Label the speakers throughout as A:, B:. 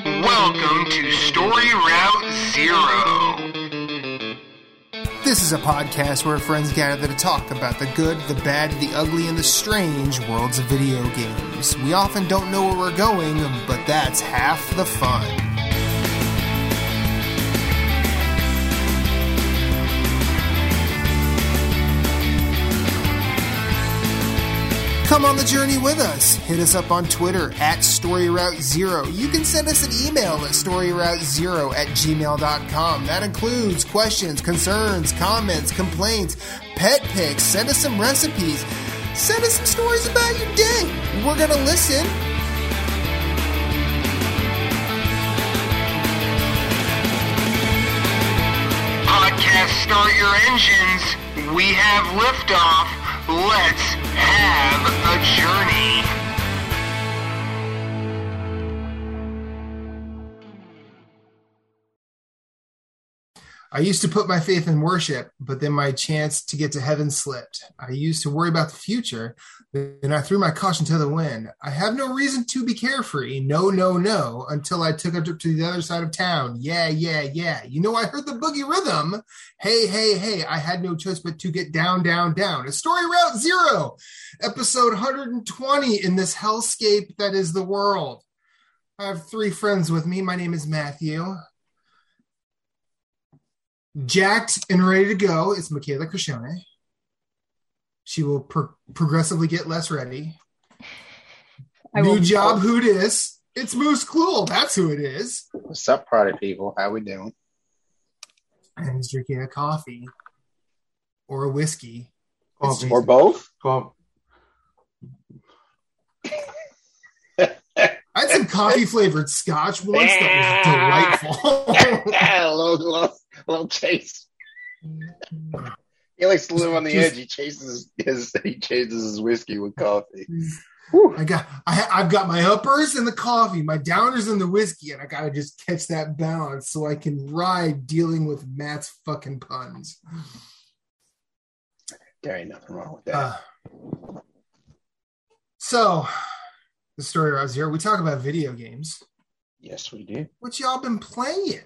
A: Welcome to Story Route Zero.
B: This is a podcast where friends gather to talk about the good, the bad, the ugly, and the strange worlds of video games. We often don't know where we're going, but that's half the fun. Come on the journey with us. Hit us up on Twitter at StoryRoute0. You can send us an email at StoryRoute0 at gmail.com. That includes questions, concerns, comments, complaints, pet pics. Send us some recipes. Send us some stories about your day. We're going to listen.
A: Podcast Start Your Engines. We have liftoff. Let's have a journey.
B: I used to put my faith in worship, but then my chance to get to heaven slipped. I used to worry about the future, then I threw my caution to the wind. I have no reason to be carefree. No, no, no, until I took a trip to the other side of town. Yeah, yeah, yeah. You know, I heard the boogie rhythm. Hey, hey, hey. I had no choice but to get down, down, down. A story route zero, episode 120 in this hellscape that is the world. I have three friends with me. My name is Matthew jacked and ready to go is Michaela Krishone. She will pro- progressively get less ready.
C: I
B: New job, who it is? It's Moose Cluel. That's who it is.
D: What's up, party people? How we doing?
B: And he's drinking a coffee or a whiskey.
E: Coffee.
D: Or both?
E: Coffee.
B: I had some coffee flavored scotch once that was delightful.
D: a little, little, little chase. He likes to live on the
B: Just-
D: edge. He chases his he chases his whiskey with coffee.
B: I got, I, I've got my uppers and the coffee, my downers and the whiskey, and I gotta just catch that balance so I can ride dealing with Matt's fucking puns.
D: There ain't nothing wrong with that.
B: Uh, so, the story around here, we talk about video games.
D: yes, we do.
B: What y'all been playing?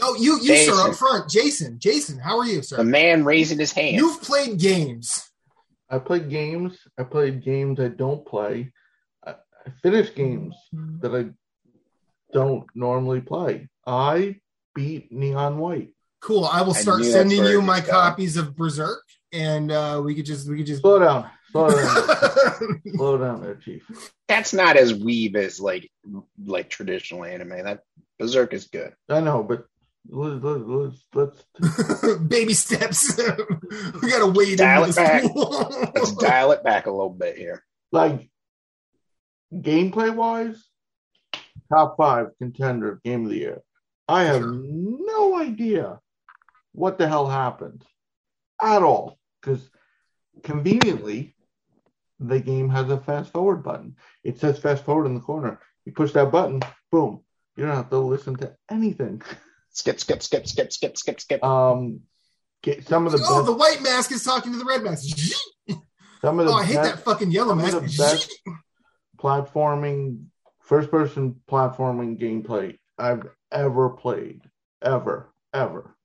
B: Oh, you, you, sir, up front, Jason. Jason, how are you, sir?
D: The man raising his hand.
B: You've played games.
E: I played games. I played games I don't play. I, I finished games that I don't normally play. I beat Neon White.
B: Cool. I will start
D: knew that's
B: sending you my
D: was
B: copies of Berserk, and uh, we could just we could just.
E: Slow down. Slow down. Slow down there, Chief.
D: That's not as weeb as like like traditional anime. That Berserk is good.
E: I know, but let's let's, let's, let's
B: Baby steps. we gotta wade
D: Dial it back. Let's dial it back a little bit here.
E: like gameplay wise, top five contender game of the year. I have
B: Sure.
E: no idea what the hell happened at all because conveniently the game has a fast forward button. It says fast forward in the corner. You push that button, boom. You don't have to listen to anything.
D: Skip, skip, skip, skip, skip, skip, skip.
E: Um, get some of the
B: oh,
E: best,
B: the white mask is talking to the red mask.
E: some of the
B: Oh, I hate
E: best-
B: that fucking yellow
E: some of
B: mask.
E: the best platforming, first person platforming gameplay I've ever played. Ever, ever.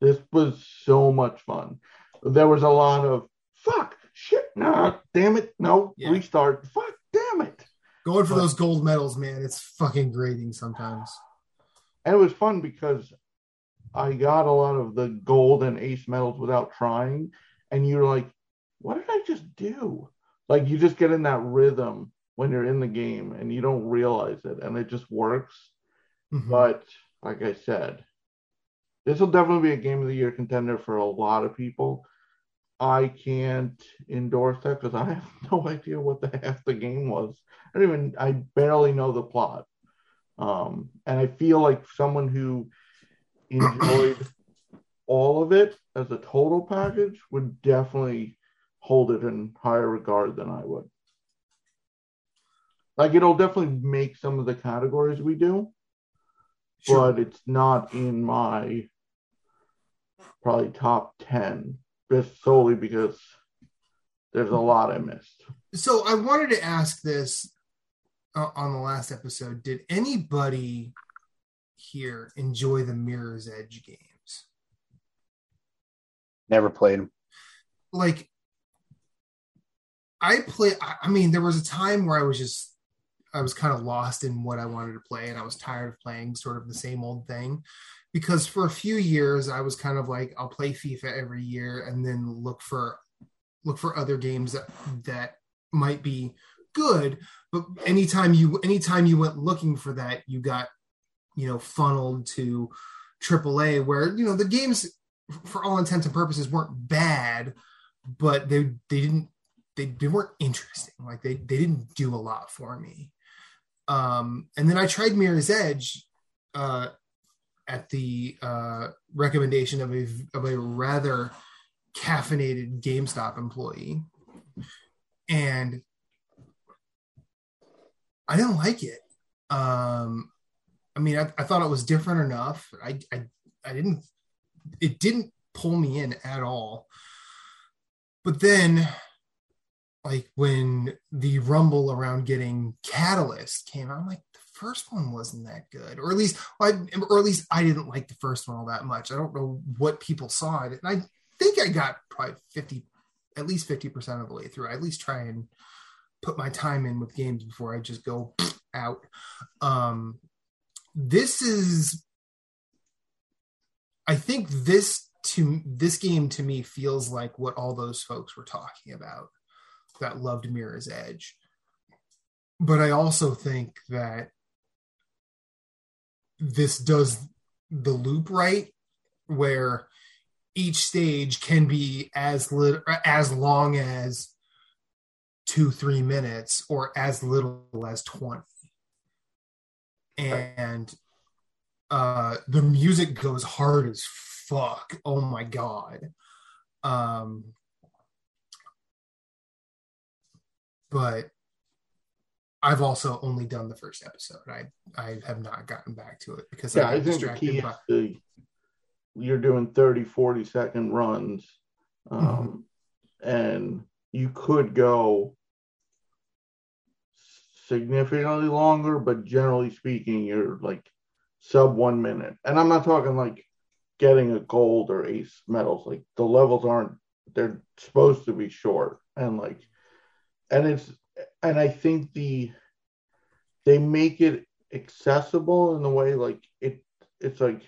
E: This was so much fun. There was a lot of fuck, shit, nah, damn it, no,
B: Yeah.
E: restart, fuck, damn it.
B: Going for those gold medals, man. It's fucking grating sometimes.
E: And it was fun because I got a lot of the gold and ace medals without trying. And you're like, what did I just do? Like you just get in that rhythm when you're in the game and you don't realize it and it just works.
B: Mhm.
E: But like I said, this will definitely be a game of the year contender for a lot of people. I can't endorse that because I have no idea what the half the game was. I don't even I barely know the plot. Um, and I feel like someone who enjoyed all of it as a total package would definitely hold it in higher regard than I would. Like it'll definitely make some of the categories we do,
B: Sure.
E: but it's not in my probably top 10 just solely because there's a lot I missed.
B: So I wanted to ask this uh, on the last episode, did anybody here enjoy the Mirror's Edge games?
D: Never played them.
B: Like, I play. I I mean, there was a time where I was just, I was kind of lost in what I wanted to play, and I was tired of playing sort of the same old thing. Because for a few years, I was kind of like, I'll play FIFA every year, and then look for look for other games that that might be good. But anytime you anytime you went looking for that, you got you know funneled to AAA, where you know the games, for all intents and purposes, weren't bad, but they they didn't they, they weren't interesting. Like they they didn't do a lot for me. Um, and then I tried Mirror's Edge uh, at the uh, recommendation of a of a rather caffeinated GameStop employee, and I didn't like it. Um, I mean, I, I thought it was different enough. I, I I didn't it didn't pull me in at all. But then like when the rumble around getting Catalyst came out, I'm like, the first one wasn't that good, or at least, I, or at least I didn't like the first one all that much. I don't know what people saw it, and I think I got probably fifty, at least fifty percent of the way through. I at least try and put my time in with games before I just go out. Um, this is, I think this to this game to me feels like what all those folks were talking about that loved Mirror's Edge. But I also think that this does the loop right, where each stage can be as lit- as long as two three minutes or as little as 20 and uh the music goes hard as fuck oh my god um but I've also only done the first episode. I I have not gotten back to it because
E: Yeah,
B: I
E: I think the
B: distracted
E: key is the you're doing 30, 40 second runs.
B: Mm-hmm.
E: Um, and you could go significantly longer, but generally speaking, you're like sub one minute. And I'm not talking like getting a gold or ace medals. Like the levels aren't they're supposed to be short. And like and it's and I think the they make it accessible in the way like it it's like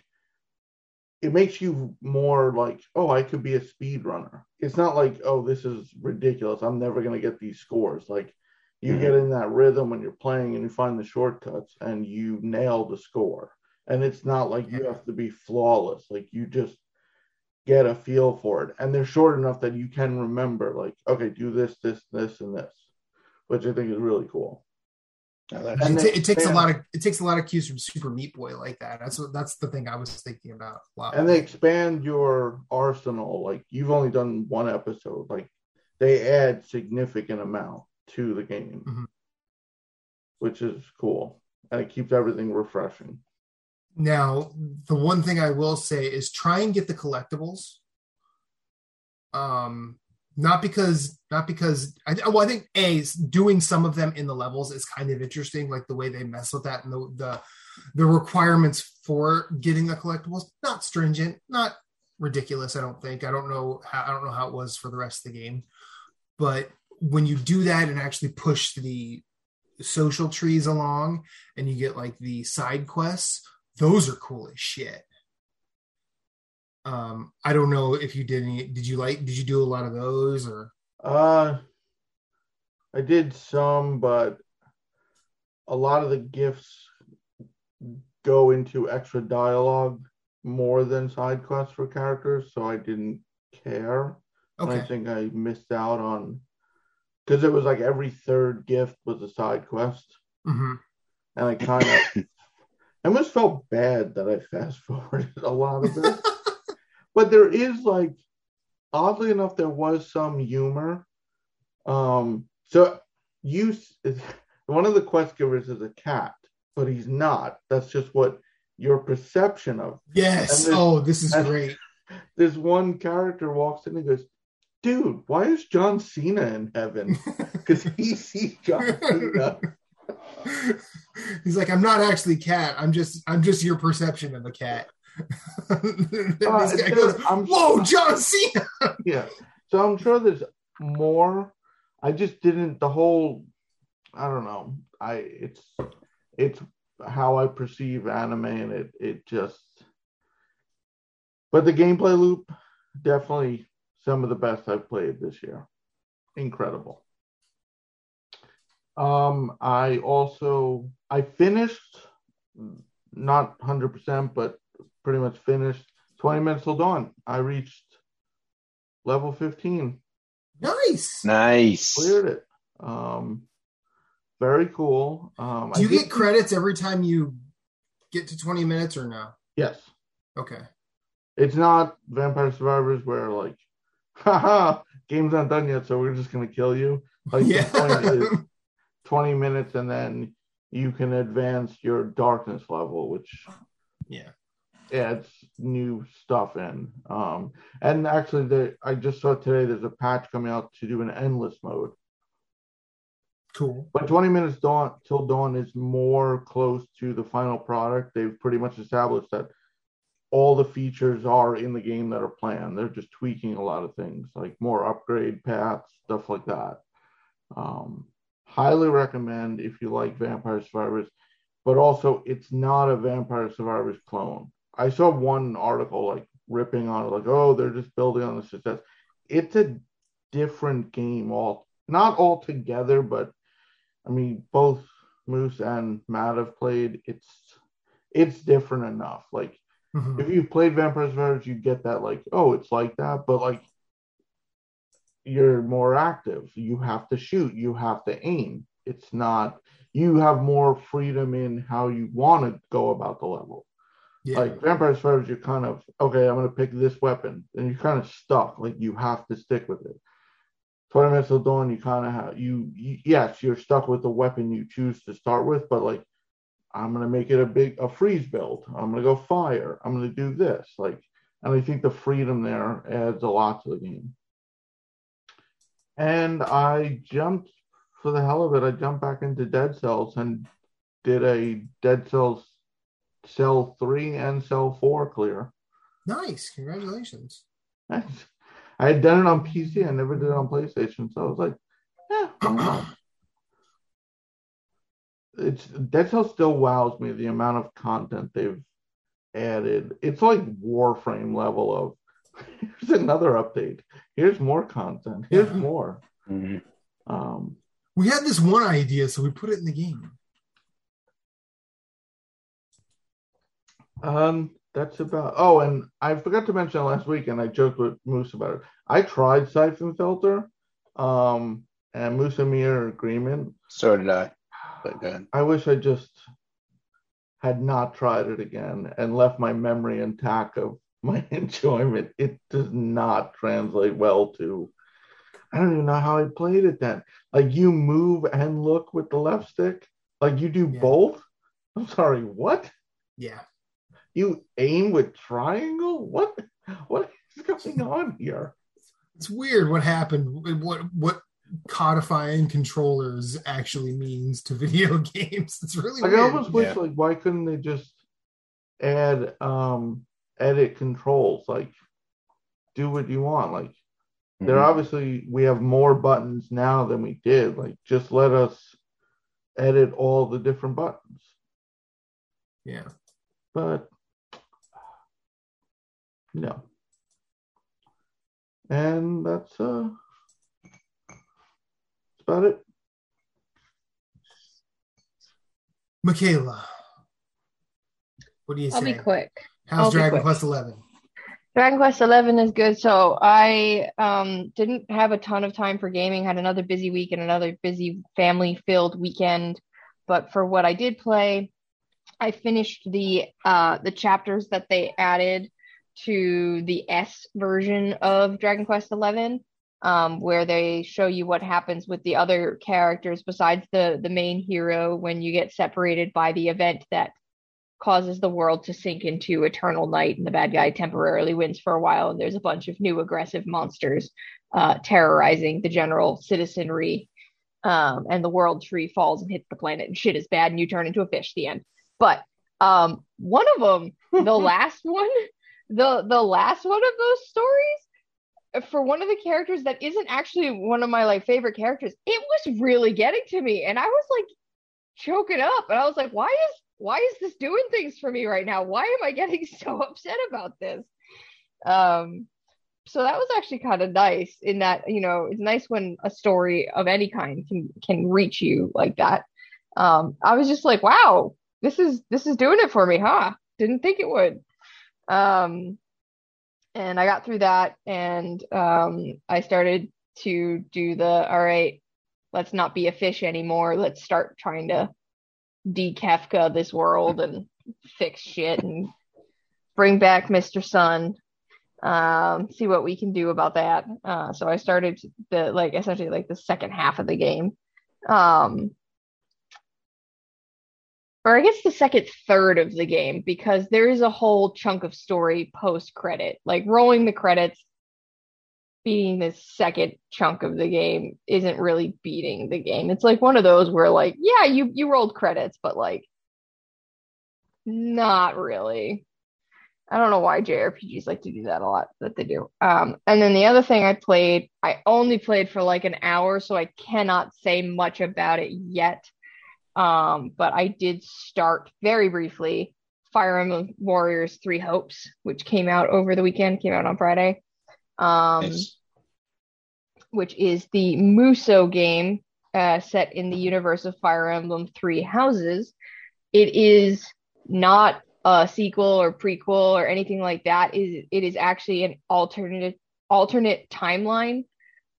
E: it makes you more like oh I could be a speed runner. It's not like oh this is ridiculous. I'm never gonna get these scores. Like you
D: Mhm.
E: get in that rhythm when you're playing and you find the shortcuts and you nail the score. And it's not like you have to be flawless. Like you just get a feel for it. And they're short enough that you can remember like okay do this this this and this, which I think is really cool.
D: No,
B: it,
E: they
B: ta- it takes a lot of it takes a lot of cues from Super Meat Boy like that. That's what that's the thing I was thinking about a lot.
E: and they expand your arsenal like you've only done one episode like they add significant amount to the game
B: Mhm.
E: which is cool and it keeps everything refreshing
B: Now, the one thing I will say is try and get the collectibles. Um, not because not because I well, I think a doing some of them in the levels is kind of interesting, like the way they mess with that and the the, the requirements for getting the collectibles. Not stringent, not ridiculous. I don't think. I don't know how I don't know how it was for the rest of the game, but when you do that and actually push the social trees along and you get like the side quests those are cool as shit um i don't know if you did any did you like did you do a lot of those or?
E: Uh i did some but a lot of the gifts go into extra dialogue more than side quests for characters so i didn't care. And I think I missed out on because it was like every third gift was a side quest,
B: hmm
E: and I kind of I almost felt bad that I fast forwarded a lot of it. but there is like, oddly enough, there was some humor. Um, so you one of the quest givers is a cat, but he's not. That's just what your perception of
B: yes oh this is great
E: this one character walks in and goes, dude, why is John Cena in heaven? Because he sees John Cena.
B: He's like, I'm not actually cat. I'm just I'm just your perception of a cat.
E: Uh,
B: goes,
E: I'm-
B: Whoa, John Cena!
E: yeah. So I'm sure there's more. I just didn't the whole I don't know. I it's it's how I perceive anime and it it just but the gameplay loop definitely some of the best I've played this year. Incredible. Um I also I finished not 100% but pretty much finished 20 minutes till dawn. I reached level 15
B: Nice.
D: Nice.
E: cleared it um very cool um
B: Do you
E: I did-
B: get credits every time you get to 20 minutes or no?
E: yes
B: Okay.
E: it's not vampire survivors where like haha game's not done yet so we're just gonna kill you like
B: yeah.
E: the point is 20 minutes and then you can advance your darkness level which
B: yeah.
E: Adds new stuff in um and actually the i just saw today there's a patch coming out to do an endless mode
B: Cool.
E: But 20 minutes dawn till dawn is more close to the final product. They've pretty much established that all the features are in the game that are planned. They're just tweaking a lot of things, like more upgrade paths, stuff like that. Um, highly recommend if you like Vampire Survivors, but also it's not a Vampire Survivors clone. I saw one article like ripping on it, like, oh, they're just building on the success. It's a different game all not all together, but I mean, both Moose and Matt have played. It's it's different enough. Like
B: Mhm.
E: if you've played Vampire Survivors, you get that like, oh, it's like that, but like you're more active. You have to shoot. You have to aim. It's not. You have more freedom in how you want to go about the level.
B: Yeah.
E: Like Vampire Survivors, you're kind of okay. I'm gonna pick this weapon, and you're kind of stuck. Like you have to stick with it. 20 minutes till dawn, you kind of have you, you. Yes, you're stuck with the weapon you choose to start with, but like I'm gonna make it a big a freeze build. I'm gonna go fire. I'm gonna do this. Like, and I think the freedom there adds a lot to the game. And I jumped for the hell of it. I jumped back into Dead Cells and did a Dead Cells Cell three and Cell four clear.
B: nice. Congratulations.
E: I had done it on PC. I never did it on PlayStation, so I was like, yeah, why not? It's Dead Cells still wows me the amount of content they've added. It's like Warframe level of here's another update. Here's more content. Here's
B: Yeah.
E: more.
D: Mhm.
E: Um,
B: We had this one idea, so we put it in the game.
E: Um, that's about. Oh, and I forgot to mention last week, and I joked with Moose about it. I tried Siphon Filter, um, and Moose and me are in agreement.
D: So did I. But good.
E: I wish I just had not tried it again and left my memory intact of my enjoyment. It does not translate well to. I don't even know how I played it then. Like you move and look with the left stick. Like you do
B: Yeah.
E: both. I'm sorry. What?
B: Yeah.
E: You aim with triangle? What? What is going on here?
B: It's weird what happened. What what codifying controllers actually means to video games. It's really
E: Like I
B: weird.
E: almost wish
D: Yeah.
E: like why couldn't they just add um edit controls like do what you want like there
D: Mhm.
E: obviously we have more buttons now than we did like just let us edit all the different buttons
B: Yeah.
E: but no and that's uh that's about it
B: Michaela. What do you say?
C: I'll be quick.
B: How's
C: I'll
B: Dragon. Quest Eleven?
C: Dragon Quest Eleven is good. So I um didn't have a ton of time for gaming. Had another busy week and another busy family-filled weekend. But for what I did play, I finished the uh the chapters that they added to the S version of Dragon Quest XI, um, where they show you what happens with the other characters besides the the main hero when you get separated by the event that causes the world to sink into eternal night and the bad guy temporarily wins for a while and there's a bunch of new aggressive monsters uh, terrorizing the general citizenry Um, and the world tree falls and hits the planet and shit is bad and you turn into a fish. The end. But um, one of them, the last one, the the last one of those stories, for one of the characters that isn't actually one of my like favorite characters, it was really getting to me, and I was like choking up, and I was like, why is why is this doing things for me right now? Why am I getting so upset about this? Um, so that was actually kind of nice in that you know it's nice when a story of any kind can can reach you like that. Um, I was just like, wow, this is this is doing it for me, huh? Didn't think it would. Um, and I got through that, and um, I started to do the all right. Let's not be a fish anymore. Let's start trying to de-Kefka this world and fix shit and bring back Mr. Sun. Um, see what we can do about that. Uh, so I started the like essentially like the second half of the game. Um, or I guess the second third of the game because there is a whole chunk of story post credit. Like rolling the credits beating the second chunk of the game isn't really beating the game. It's like one of those where like, yeah, you you rolled credits, but like not really. I don't know why JRPGs like to do that a lot, but they do. Um, and then the other thing I played, I only played for like an hour, so I cannot say much about it yet. Um, but I did start very briefly Fire Emblem Warriors Three Hopes, which came out over the weekend, came out on Friday um,
D: Nice.
C: which is the Musou game uh, set in the universe of Fire Emblem Three Houses. It is not a sequel or prequel or anything like that. It is it is actually an alternate alternate timeline,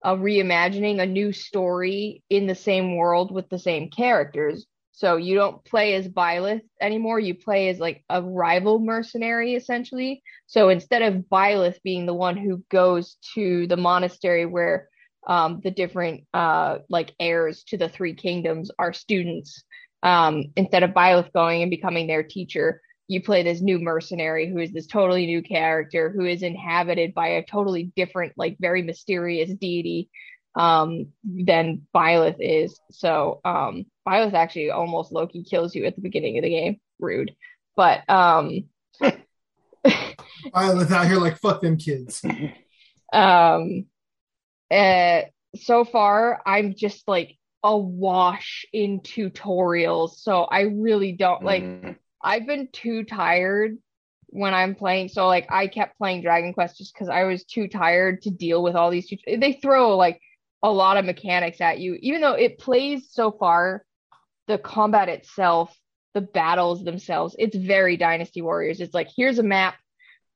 C: a reimagining a new story in the same world with the same characters. So you don't play as Byleth anymore. You play as like a rival mercenary essentially. So instead of Byleth being the one who goes to the monastery where um, the different uh, like heirs to the three kingdoms are students, um, instead of Byleth going and becoming their teacher, you play this new mercenary who is this totally new character who is inhabited by a totally different, like very mysterious deity um, than Byleth is. So um, Byleth actually almost Loki kills you at the beginning of the game. Rude, but um,
B: Byleth out here like fuck them kids.
C: um uh so far i'm just like awash in tutorials so i really don't like
D: Mm.
C: I've been too tired when i'm playing so like i kept playing dragon quest just because i was too tired to deal with all these they throw like a lot of mechanics at you. Even though it plays so far the combat itself the battles themselves it's very dynasty warriors. It's like here's a map.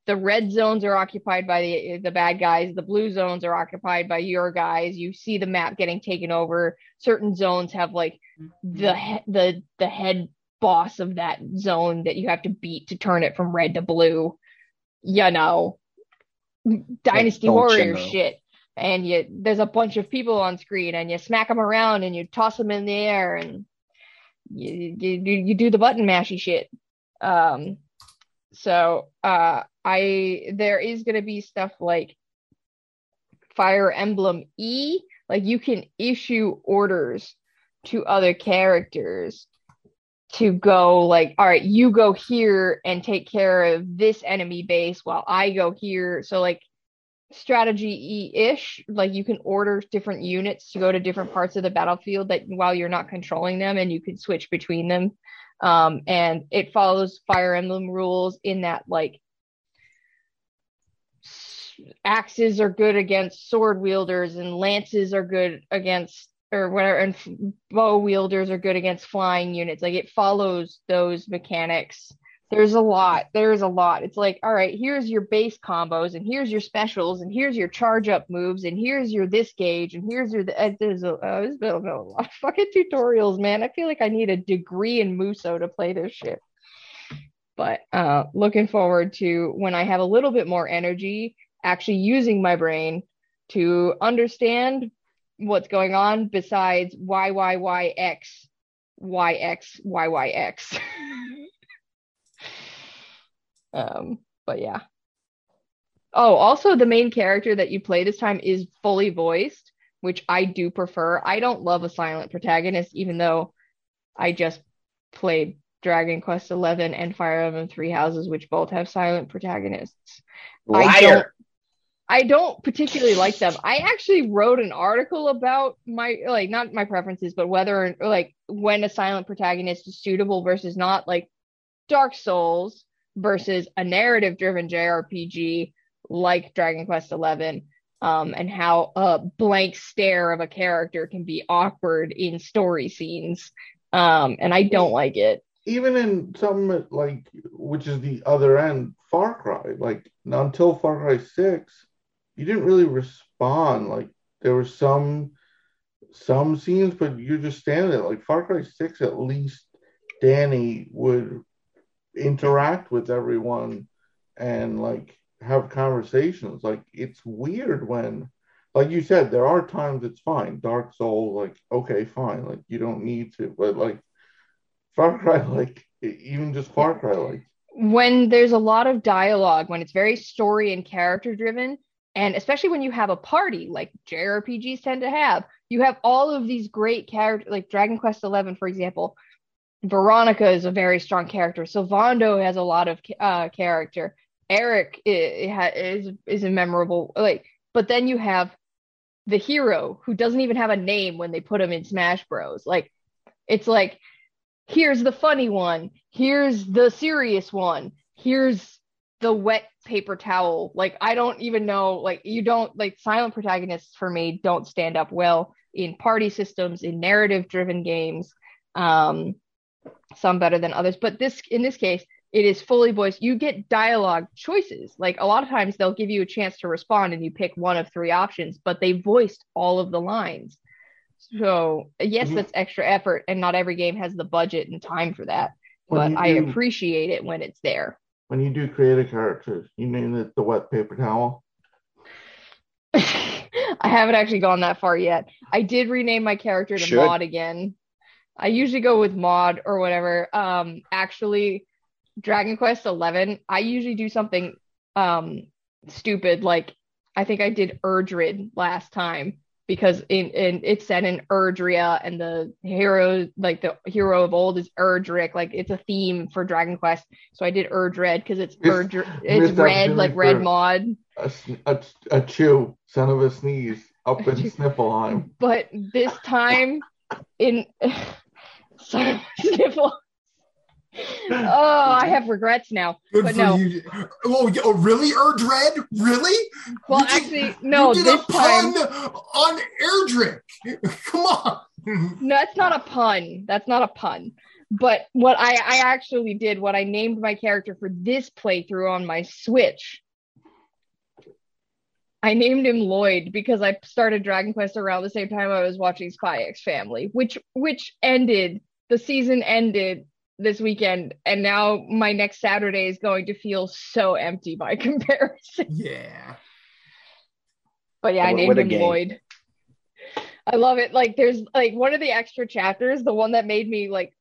C: The red zones are occupied by the the bad guys. The blue zones are occupied by your guys. You see the map getting taken over. Certain zones have like the mm-hmm. the the head boss of that zone that you have to beat to turn it from red to blue you know. Dynasty
D: you
C: warrior shit. And you there's a bunch of people on screen and you smack them around and you toss them in the air and you you, you you do the button mashy shit. Um so uh I there is gonna be stuff like Fire Emblem E, like you can issue orders to other characters to go like, all right, you go here and take care of this enemy base while I go here. So like strategy ish, like you can order different units to go to different parts of the battlefield that while you're not controlling them and you can switch between them. Um, and it follows Fire Emblem rules in that like axes are good against sword wielders and lances are good against or whatever and bow wielders are good against flying units. Like it follows those mechanics. There's a lot there's a lot. It's like all right here's your base combos and here's your specials and here's your charge up moves and here's your this gauge and here's your uh, there's a uh, there's been a lot of fucking tutorials man. I feel like i need a degree in musou to play this shit. But uh looking forward to when i have a little bit more energy actually using my brain to understand what's going on besides y y y x y x y y x um but yeah oh also the main character that you play this time is fully voiced which I do prefer. I don't love a silent protagonist, even though I just played Dragon Quest XI and Fire Emblem Three Houses, which both have silent protagonists.
D: Liar.
C: I don't particularly like them. I actually wrote an article about my like not my preferences, but whether or like when a silent protagonist is suitable versus not, like Dark Souls versus a narrative driven JRPG like Dragon Quest XI. Um, and how a blank stare of a character can be awkward in story scenes. Um, and I don't like it.
E: even in some like which is the other end far cry like until far cry 6 you didn't really respond. Like there were some some scenes but you're just standing there. Like far cry 6 at least Dani would interact with everyone and like have conversations. Like it's weird when like you said there are times it's fine. Dark souls like okay fine. Like you don't need to but like Far Cry, like even just Far Cry, like
C: when there's a lot of dialogue, when it's very story and character driven, and especially when you have a party like JRPGs tend to have, you have all of these great characters, like Dragon Quest XI, for example. Veronica is a very strong character. Sylvando has a lot of uh, character. Erik is, is is a memorable like, but then you have the hero who doesn't even have a name when they put him in Smash Bros. Like, it's like here's the funny one, here's the serious one, here's the wet paper towel. Like I don't even know, like you don't like silent protagonists for me don't stand up well in party systems, in narrative driven games. Um some better than others, but this in this case it is fully voiced. You get dialogue choices. Like a lot of times they'll give you a chance to respond and you pick one of three options, but they voiced all of the lines. So yes,
E: Mhm.
C: that's extra effort, and not every game has the budget and time for that. But I
E: do-
C: appreciate it when it's there.
E: When you do create a character, you name it the wet paper towel.
C: I haven't actually gone that far yet. I did rename my character to
D: Should.
C: Maud again. I usually go with Maud or whatever. Um, actually, Dragon Quest Eleven. I usually do something um stupid like I think I did Erdrid last time because in, in it's set in Erdrea and the hero like the hero of old is Erdrick. Like it's a theme for Dragon Quest. So I did Erdred because it's Erdr it's red like red mod.
E: A, a, a chew, son of a sneeze, up in Sniffleheim.
C: but this time in sorry sniffle oh i have regrets now
B: Good
C: But no.
B: you. Oh, oh, really, Erdred? Really?
C: well
B: You did-
C: actually no
B: you did
C: this
B: a pun
C: time
B: on Erdrick. Come on.
C: no that's not a pun that's not a pun but what i i actually did what i named my character for this playthrough on my switch I named him Lloyd because I started Dragon Quest around the same time I was watching Spy X Family, which which ended the season ended this weekend, and now my next Saturday is going to feel so empty by comparison.
B: Yeah.
C: But yeah, I named him
D: game.
C: Lloyd. I love it. Like there's like one of the extra chapters, the one that made me like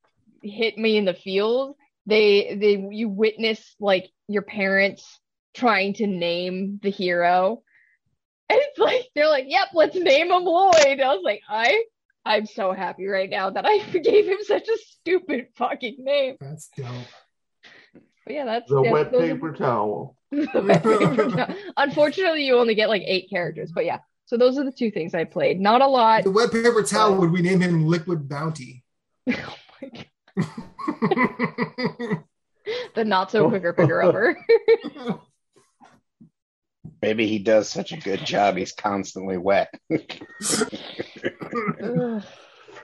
C: hit me in the feels. They they you witness like your parents trying to name the hero. And it's like they're like, "Yep, let's name him Lloyd." I was like, "I I'm so happy right now that I gave him such a stupid fucking name."
B: That's dope.
C: But yeah, that's
E: The
C: yeah,
E: wet
C: those are-
E: paper towel.
C: paper towel. Unfortunately, you only get like eight characters, but yeah. So those are the two things I played. Not a lot.
B: The wet paper towel, would we name him Liquid Bounty?
C: Oh my God. The not so quicker picker upper.
D: Maybe he does such a good job. He's constantly wet.
C: Ugh.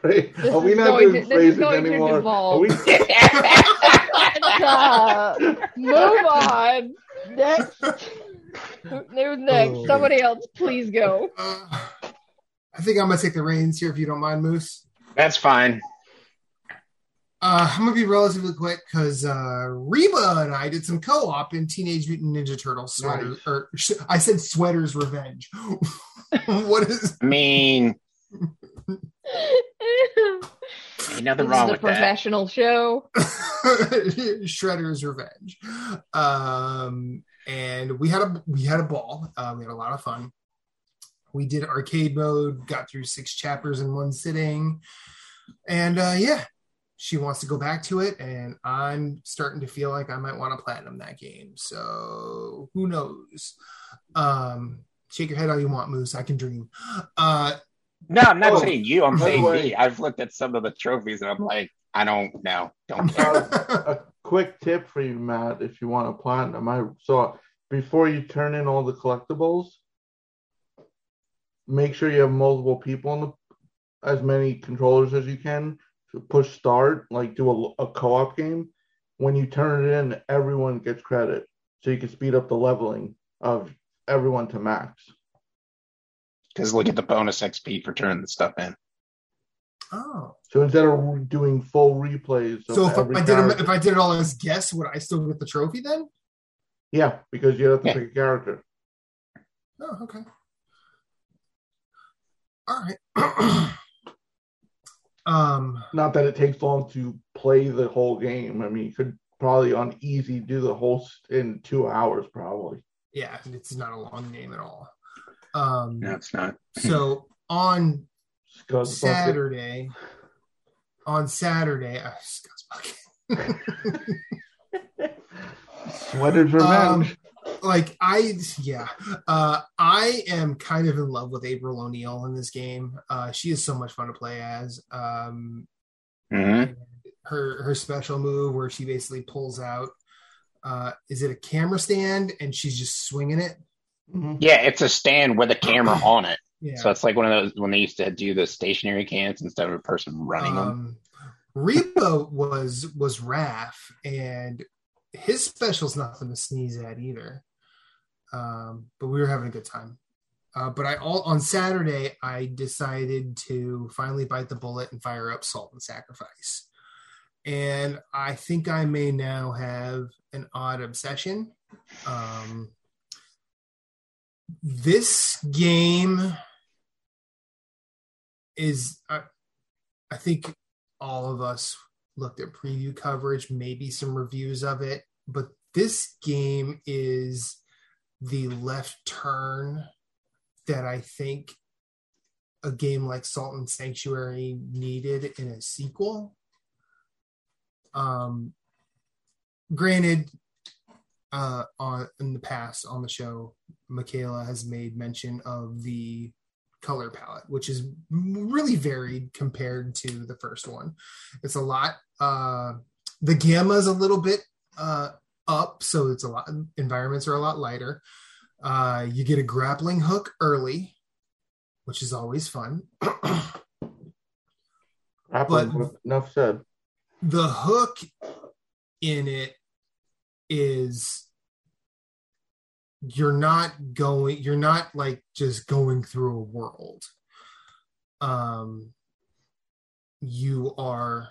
E: Are we not
C: going
E: doing
C: to- this is
E: phrases
C: going to
E: anymore? Are
C: devolve.
E: we-
C: Stop. Move on. Next. Who's next?
B: Oh.
C: Somebody else, please go.
B: Uh, I think I'm gonna take the reins here if you don't mind, Moose.
D: That's fine.
B: Uh, I'm gonna be relatively quick because uh, Reba and I did some co-op in Teenage Mutant Ninja Turtles sweater.
E: Nice.
B: Or sh- I said Sweater's Revenge. what is?
D: I mean, ain't nothing
C: This
D: wrong
C: is a
D: with that.
C: professional show.
B: Shredder's Revenge. Um, and we had a we had a ball. Uh, we had a lot of fun. we did arcade mode, got through six chapters in one sitting, and uh, yeah, she wants to go back to it, and I'm starting to feel like I might want to platinum that game. So who knows? Um, shake your head all you want, Moose. I can dream. Uh,
F: No, I'm not
E: Oh,
F: saying you. I'm saying
E: way-
F: me. I've looked at some of the trophies and I'm like, I don't know. Don't care.
E: a quick tip for you, Matt, if you want to platinum. I saw before you turn in all the collectibles, make sure you have multiple people on the as many controllers as you can to push start, like do a, a co-op game. When you turn it in, everyone gets credit, so you can speed up the leveling of everyone to max.
F: Because look at the bonus XP for turning the stuff in.
B: oh,
E: So instead of doing full replays, of
B: so if
E: every
B: I did
E: character-
B: if I did it all as guess, would I still get the trophy then?
E: yeah, because you have to
F: Yeah.
E: pick a character.
B: Oh, okay. All right. um,
E: not that it takes long to play the whole game. I mean, you could probably on easy do the whole s- in two hours, probably.
B: yeah, it's not a long game at all. Um,
F: No, it's not.
B: so on
E: Scuzz bucket.
B: Saturday, on Saturday, uh, Scuzz Bucket.
E: Sweater's revenge.
B: like I yeah, uh I am kind of in love with April O'Neil in this game. Uh she is so much fun to play as. Um
F: hmm
B: her her special move where she basically pulls out uh is it a camera stand and she's just swinging it?
E: Mhm.
F: Yeah, it's a stand with a camera on it.
B: Yeah.
F: So it's like one of those when they used to do the stationary cans instead of a person running them.
B: um Reba was was Raph and his special's nothing to sneeze at either. Um, but we were having a good time. Uh, but I all on Saturday I decided to finally bite the bullet and fire up Salt and Sacrifice. And I think I may now have an odd obsession. Um, this game is, I, I think all of us looked at preview coverage, maybe some reviews of it, but this game is the left turn that I think a game like Salt and Sanctuary needed in a sequel. Um, granted, uh, on in the past on the show, Michaela has made mention of the color palette, which is really varied compared to the first one. It's a lot. Uh, the gamma is a little bit uh, up, so it's a lot. Environments are a lot lighter. Uh, you get a grappling hook early, which is always fun.
E: Grappling,
B: But-
E: enough said.
B: the hook in it is you're not going you're not like just going through a world. Um you are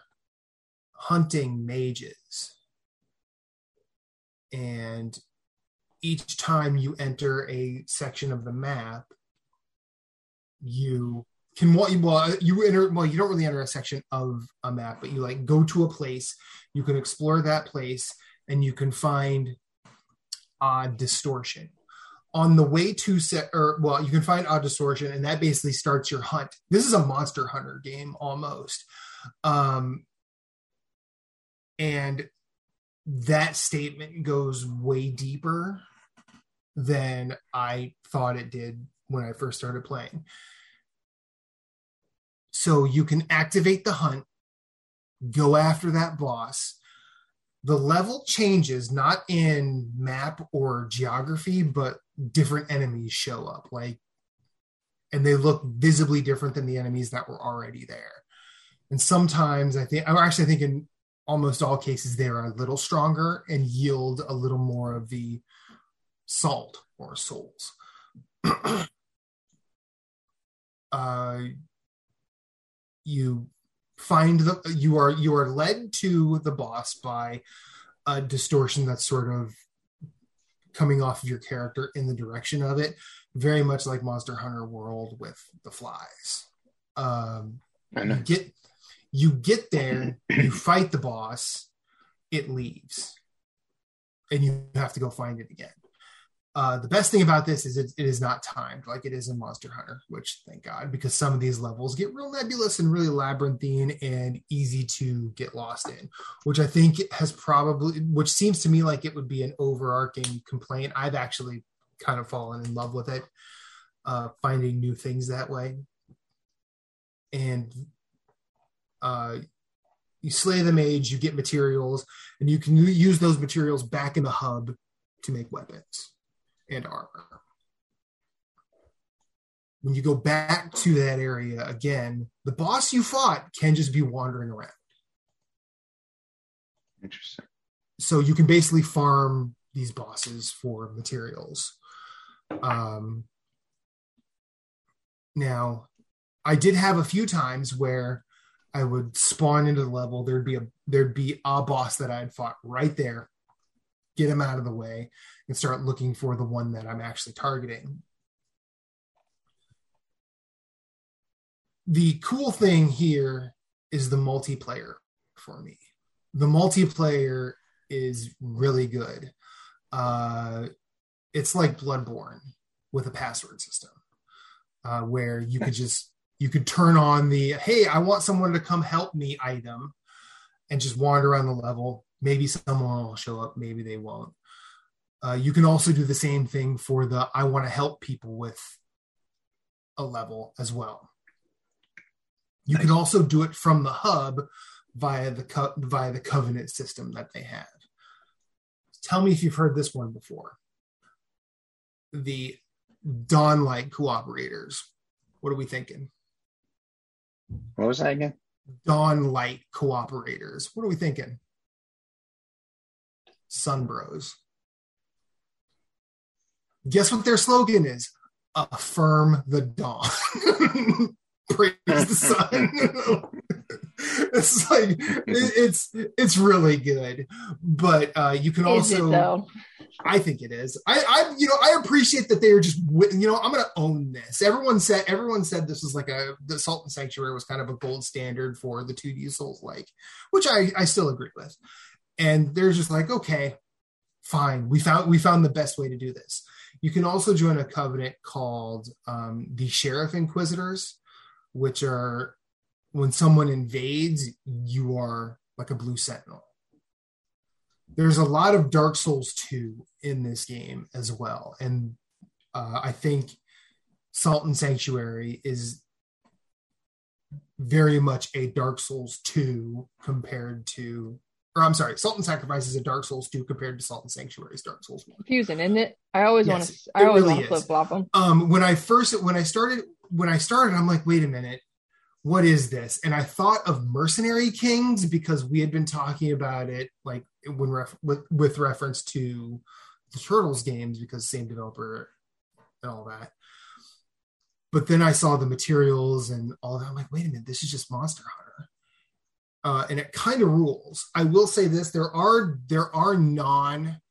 B: hunting mages. And each time you enter a section of the map you can well you enter well you don't really enter a section of a map but you like go to a place. You can explore that place and you can find odd distortion. On the way to set or well you can find odd distortion and that basically starts your hunt. This is a monster hunter game almost. Um and that statement goes way deeper than i thought it did when i first started playing. So you can activate the hunt, go after that boss. The level changes not in map or geography, but different enemies show up. Like, and they look visibly different than the enemies that were already there. And sometimes I think, I'm actually think in almost all cases, they're a little stronger and yield a little more of the salt or souls. uh, you find the you are you are led to the boss by a distortion that's sort of coming off of your character in the direction of it very much like monster hunter world with the flies. Um you get you get there you fight the boss it leaves. And you have to go find it again Uh, the best thing about this is it, it is not timed like it is in Monster Hunter, which thank God, because some of these levels get real nebulous and really labyrinthine and easy to get lost in, which I think has probably, which seems to me like it would be an overarching complaint. I've actually kind of fallen in love with it, uh, finding new things that way. And uh, you slay the mage, you get materials, and you can use those materials back in the hub to make weapons and armor. When you go back to that area again, the boss you fought can just be wandering around.
D: Interesting.
B: So you can basically farm these bosses for materials. Um, now, I did have a few times where I would spawn into the level. There'd be a there'd be a boss that I had fought right there, get them out of the way, and start looking for the one that I'm actually targeting. The cool thing here is the multiplayer for me. The multiplayer is really good. Uh, it's like Bloodborne with a password system, uh, where you could just you could turn on the hey, I want someone to come help me item, and just wander around the level. Maybe someone will show up, maybe they won't. Uh, you can also do the same thing for the I want to help people with a level as well. You can also do it from the hub via the co- via the covenant system that they have. Tell me if you've heard this one before. The Dawnlight cooperators. What are we thinking?
F: What was that again?
B: Dawnlight cooperators. What are we thinking? Sunbros. Guess what their slogan is? Affirm the dawn. Praise the sun. it's like it, it's it's really good, but uh, you can also. I think it is. I, I, you know, I appreciate that they are just, you know, I'm going to own this. Everyone said, everyone said this was like a, the Salt and Sanctuary was kind of a gold standard for the 2D Souls like, which I, I still agree with. And they're just like, okay, fine. We found, we found the best way to do this. You can also join a covenant called um, the Sheriff Inquisitors, which are when someone invades, you are like a blue sentinel there's a lot of Dark Souls 2 in this game as well. And uh, I think Salt and Sanctuary is very much a Dark Souls 2 compared to, or I'm sorry, Salt and Sacrifice is a Dark Souls 2 compared to Salt and Sanctuary's Dark Souls 1.
C: Confusing, isn't it? I always
B: Yes,
C: want to. I always
B: really
C: want to flip flop them.
B: Um, when I first, when I started, when I started, I'm like, wait a minute, what is this? And I thought of Mercenary Kings because we had been talking about it, like when ref- with with reference to the Turtles games because same developer and all that. But then I saw the materials and all that. I'm like, wait a minute, this is just Monster Hunter, uh, and it kind of rules. I will say this: there are there are non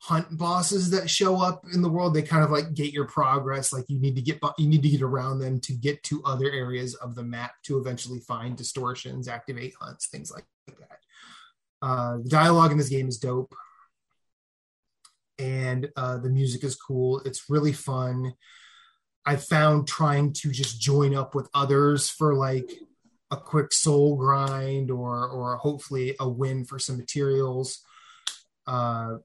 B: hunt bosses that show up in the world. They kind of like gate your progress like you need to get you need to get around them to get to other areas of the map to eventually find distortions activate hunts things like that. Uh the dialogue in this game is dope. And uh the music is cool. It's really fun. I found trying to just join up with others for like a quick soul grind or or hopefully a win for some materials. Uh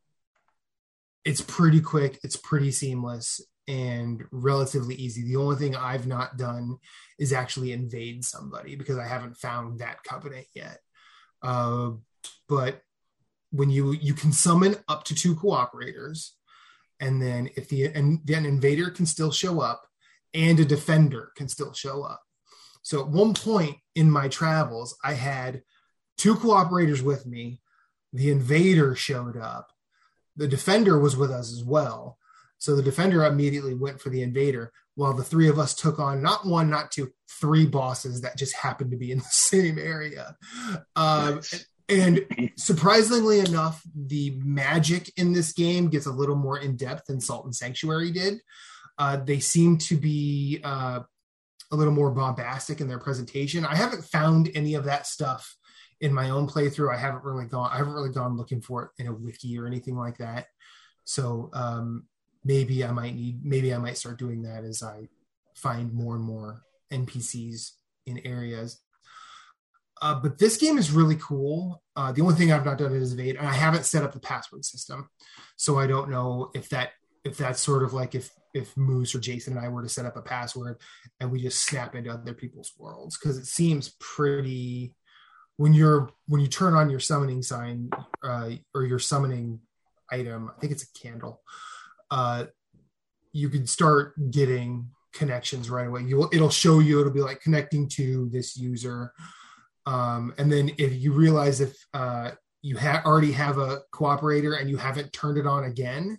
B: it's pretty quick it's pretty seamless and relatively easy. The only thing i've not done is actually invade somebody because i haven't found that covenant yet. Uh, but when you you can summon up to two cooperators and then if the and then invader can still show up and a defender can still show up so at one point in my travels i had two cooperators with me the invader showed up the defender was with us as well. So the defender immediately went for the invader, while the three of us took on not one, not two, three bosses that just happened to be in the same area. Um,
D: Nice.
B: and surprisingly enough, the magic in this game gets a little more in depth than Salt and Sanctuary did. Uh, they seem to be uh, a little more bombastic in their presentation. I haven't found any of that stuff in my own playthrough. I haven't really gone. I haven't really gone looking for it in a wiki or anything like that. So um, maybe I might need maybe I might start doing that as I find more and more NPCs in areas. Uh, but this game is really cool. Uh, the only thing I've not done is evade, and I haven't set up the password system, so I don't know if that if that's sort of like if if Moose or Jason and I were to set up a password and we just snap into other people's worlds because it seems pretty when you're when you turn on your summoning sign uh, or your summoning item, I think it's a candle. Uh, you can start getting connections right away. you will it'll show you. It'll be like connecting to this user, um, and then if you realize if uh, you ha- already have a cooperator and you haven't turned it on again,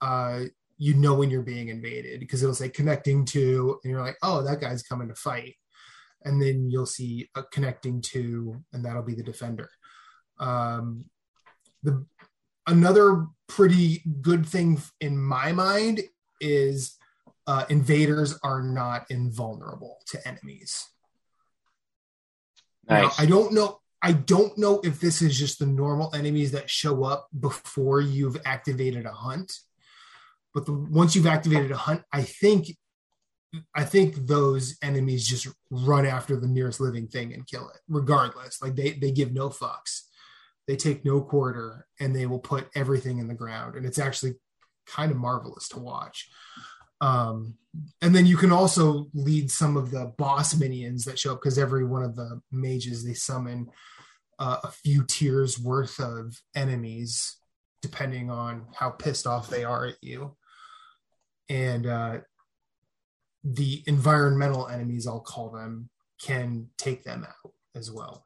B: uh, you know when you're being invaded because it'll say connecting to, and you're like, oh, that guy's coming to fight and then you'll see a connecting to, and that'll be the defender. Um, the another pretty good thing in my mind is uh, invaders are not invulnerable to enemies.
F: Nice.
B: Now, I don't know. I don't know if this is just the normal enemies that show up before you've activated a hunt, but the, once you've activated a hunt, I think I think those enemies just run after the nearest living thing and kill it, regardless. Like they they give no fucks. They take no quarter and they will put everything in the ground. And it's actually kind of marvelous to watch. Um, and then you can also lead some of the boss minions that show up because every one of the mages they summon uh, a few tiers worth of enemies depending on how pissed off they are at you. And uh, the environmental enemies, I'll call them, can take them out as well.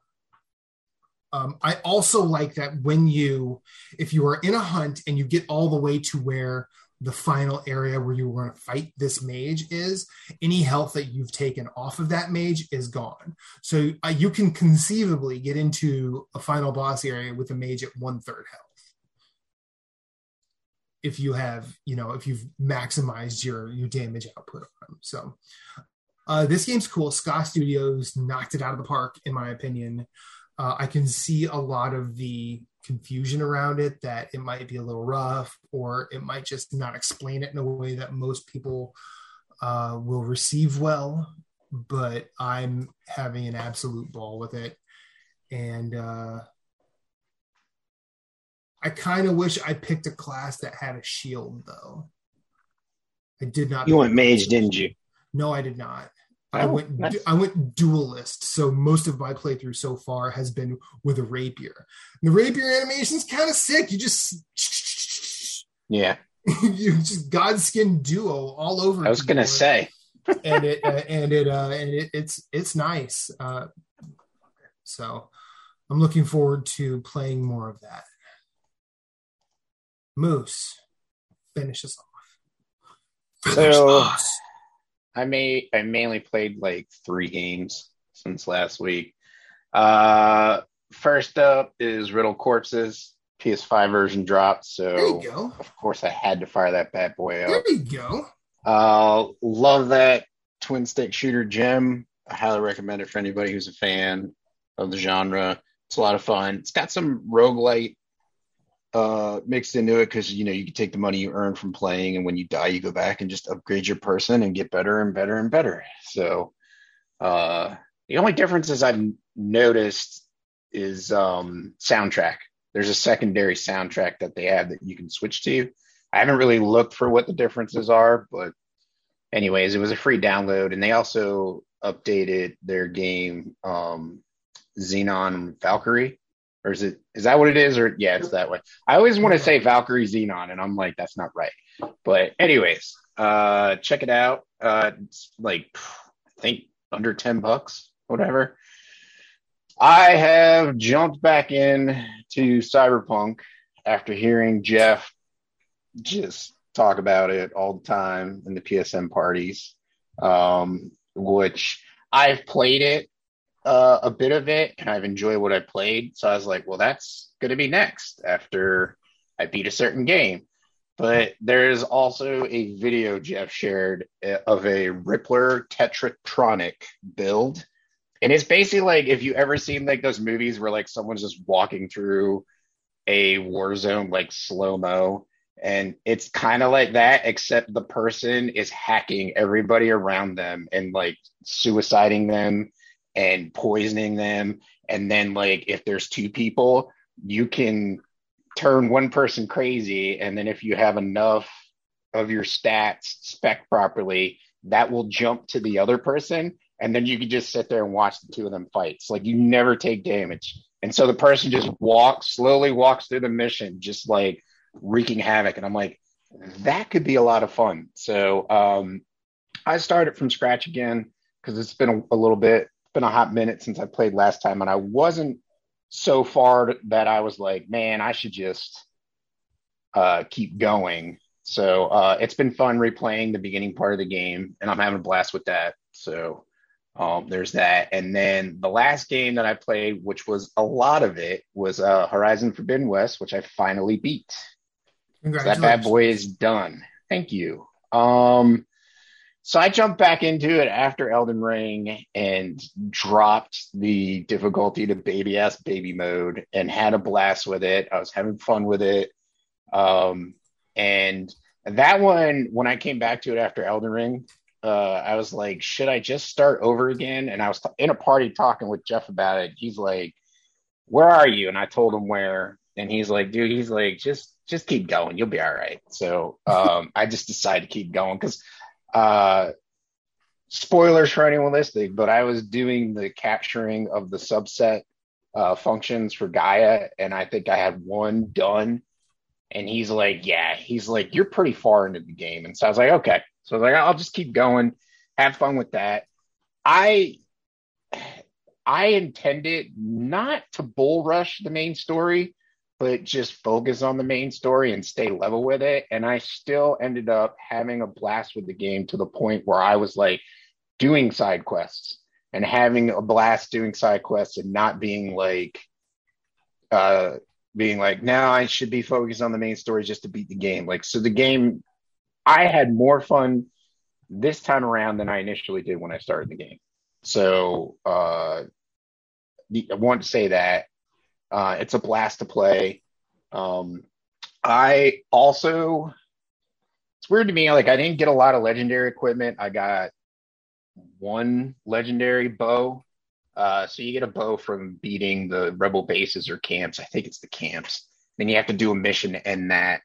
B: Um, I also like that when you, if you are in a hunt and you get all the way to where the final area where you want to fight this mage is, any health that you've taken off of that mage is gone. So uh, you can conceivably get into a final boss area with a mage at one third health if you have you know if you've maximized your your damage output on them. So uh, this game's cool. Ska studios knocked it out of the park in my opinion. Uh, i can see a lot of the confusion around it that it might be a little rough or it might just not explain it in a way that most people uh, will receive well but i'm having an absolute ball with it. And uh, I kind of wish I picked a class that had a shield though. I did not.
F: You went mage, didn't you?
B: No, I did not. I
F: Oh,
B: went.
F: nice.
B: I went duelist. So most of my playthrough so far has been with a rapier. And the rapier animation's kind of sick. You just
F: Yeah.
B: you just godskin duo all over.
F: I was gonna say.
B: and it uh, and it uh, and it, it's it's nice. Uh, so I'm looking forward to playing more of that. Moose, finish us off. Finish
F: So-
B: us.
F: I may I mainly played like three games since last week. Uh first up is Riddled Corpses. PS5 version dropped,
B: there
F: so
B: you go.
F: of course I had to fire that bad boy up.
B: There
F: up.
B: you go.
F: Uh love that twin stick shooter gem. I highly recommend it for anybody who's a fan of the genre. It's a lot of fun. It's got some roguelite uh mixed into it because you know you can take the money you earn from playing and when you die you go back and just upgrade your person and get better and better and better. So uh the only differences i've noticed is um soundtrack. There's a secondary soundtrack that they have that you can switch to. I haven't really looked for what the differences are but anyways it was a free download and they also updated their game um xenon valkyrie or is it is that what it is? Or yeah it's that way. I always want to say valkyrie xenon and i'm like that's not right. But anyways uh check it out. Uh it's like i think under 10 bucks whatever. I have jumped back in to cyberpunk after hearing jeff just talk about it all the time in the psm parties um which i've played it uh, a bit of it and I've enjoyed what I played. So I was like, well, that's going to be next after I beat a certain game. But there's also a video Jeff shared uh, of a Rippler Tetratronic build. And it's basically like if you ever seen like those movies where like someone's just walking through a war zone like slow mo And it's kind of like that, except the person is hacking everybody around them and like suiciding them and poisoning them. And then, like, if there's two people, you can turn one person crazy. And then, if you have enough of your stats spec properly, that will jump to the other person. And then you can just sit there and watch the two of them fights. Like, you never take damage. And so the person just walks, slowly walks through the mission, just like wreaking havoc. And I'm like, that could be a lot of fun. So um, I started from scratch again because it's been a, a little bit, been a hot minute since I played last time, and I wasn't so far that I was like, man, I should just uh, keep going. So uh, it's been fun replaying the beginning part of the game, and I'm having a blast with that. So um, there's that. And then the last game that I played, which was a lot of it, was uh, Horizon Forbidden West, which I finally beat. So that bad boy is done. Thank you. Um, so I jumped back into it after Elden Ring and dropped the difficulty to baby ass baby mode and had a blast with it. I was having fun with it. Um, and that one, when I came back to it after Elden Ring, uh, I was like, should I just start over again? And I was t- in a party talking with Jeff about it. He's like, where are you? And I told him where, and he's like, dude, he's like, just just keep going, you'll be all right. So um, I just decided to keep going because uh, spoilers for anyone listening, but I was doing the capturing of the subset uh, functions for Gaia, and I think I had one done. And he's like, yeah, he's like, you're pretty far into the game. And so I was like, okay. So I was like, I'll just keep going, have fun with that. I I intended not to bull rush the main story, but just focus on the main story and stay level with it. And I still ended up having a blast with the game to the point where I was like doing side quests and having a blast doing side quests and not being like uh being like now I should be focused on the main story just to beat the game. Like so the game I had more fun this time around than I initially did when I started the game. So uh, I want to say that uh, it's a blast to play. Um, I also it's weird to me like I didn't get a lot of legendary equipment. I got one legendary bow. Uh, so you get a bow from beating the rebel bases or camps. I think it's the camps. Then you have to do a mission to end that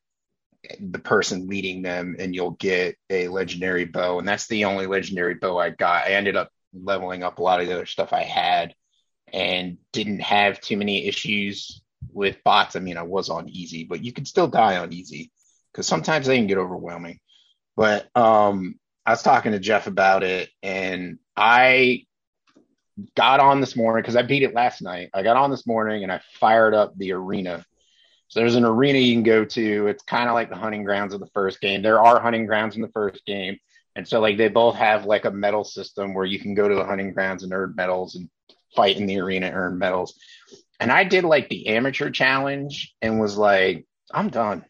F: the person leading them and you'll get a legendary bow and that's the only legendary bow i got i ended up leveling up a lot of the other stuff i had and didn't have too many issues with bots i mean i was on easy but you can still die on easy because sometimes they can get overwhelming but um i was talking to jeff about it and i got on this morning because i beat it last night i got on this morning and i fired up the arena so there's an arena you can go to. It's kind of like the hunting grounds of the first game. There are hunting grounds in the first game. And so like they both have like a medal system where you can go to the hunting grounds and earn medals and fight in the arena, earn medals. And I did like the amateur challenge and was like, I'm done.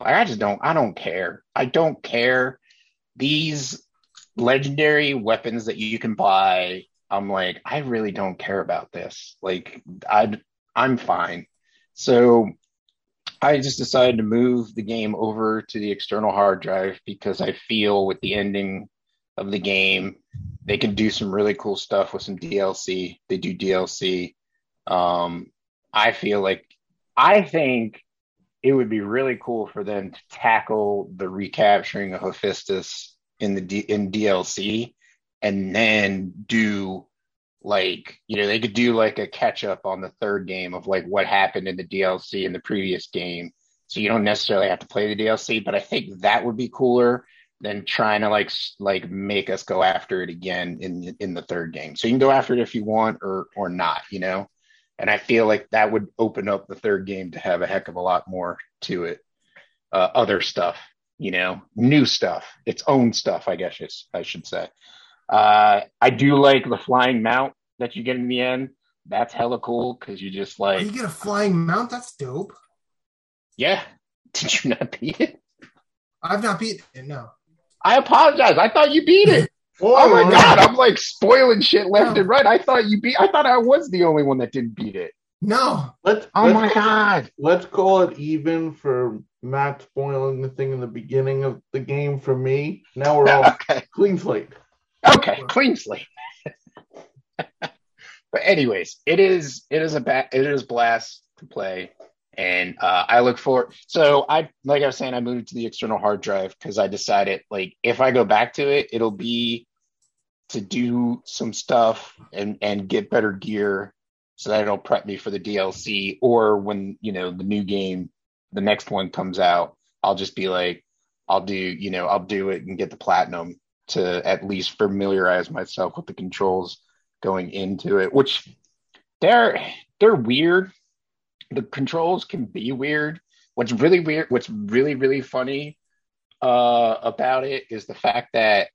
F: Like I just don't I don't care. I don't care. These legendary weapons that you can buy, I'm like, I really don't care about this. Like I I'm fine. So I just decided to move the game over to the external hard drive because I feel with the ending of the game, they can do some really cool stuff with some DLC. They do DLC. Um, I feel like I think it would be really cool for them to tackle the recapturing of Hephaestus in the D- in DLC, and then do like you know they could do like a catch up on the third game of like what happened in the DLC in the previous game so you don't necessarily have to play the DLC but I think that would be cooler than trying to like like make us go after it again in in the third game so you can go after it if you want or or not you know and I feel like that would open up the third game to have a heck of a lot more to it uh, other stuff you know new stuff its own stuff I guess I should say uh, I do like the flying mount that you get in the end. That's hella cool because you just like
B: Oh, you get a flying mount. That's dope.
F: yeah. Did you not beat it?
B: I've not beat it. No.
F: I apologize. I thought you beat it. Oh, oh my god, I'm like spoiling shit left and right. I thought you beat. I thought I was the only one that didn't beat it.
B: No.
E: Let's
F: Oh
E: let's,
F: my god!
E: let's call it even for Matt spoiling the thing in the beginning of the game for me. Now we're all
F: Okay,
E: clean slate.
F: okay, clean slate. but anyways, it is it is a ba- it is blast to play, and uh, I look forward. So I like I was saying, I moved to the external hard drive because I decided like if I go back to it, it'll be to do some stuff and and get better gear so that it'll prep me for the DLC or when you know the new game, the next one comes out, I'll just be like, I'll do you know I'll do it and get the platinum to at least familiarize myself with the controls going into it, which they're they're weird. The controls can be weird. What's really weird, what's really really funny uh, about it is the fact that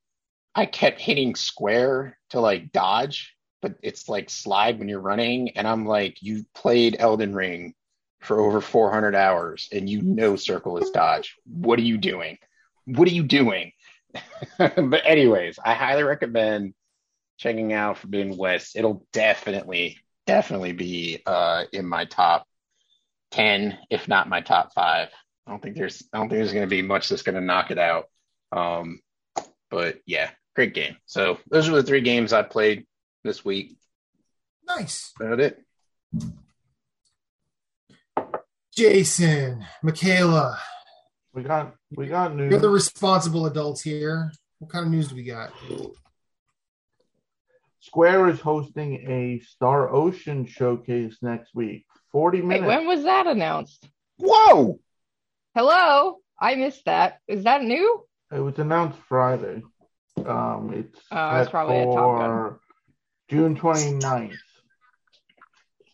F: I kept hitting square to like dodge, but it's like slide when you're running, and I'm like, you played Elden Ring for over 400 hours, and you know circle is dodge. What are you doing? What are you doing? but anyways, I highly recommend checking out Forbidden West. It'll definitely, definitely be uh, in my top ten, if not my top five. I don't think there's, I don't think there's going to be much that's going to knock it out. Um, but yeah, great game. So those are the three games I played this week.
B: Nice.
F: About it.
B: Jason, Michaela,
E: We got we got news.
B: you're the responsible adults here. What kind of news do we got?
E: Square is hosting a Star Ocean showcase next week. 40
C: Wait,
E: minutes.
C: when was that announced?
F: Whoa!
C: Hello, I missed that. Is that new?
E: It was announced Friday. Um, it's
C: it's probably at Top
E: for June 29th.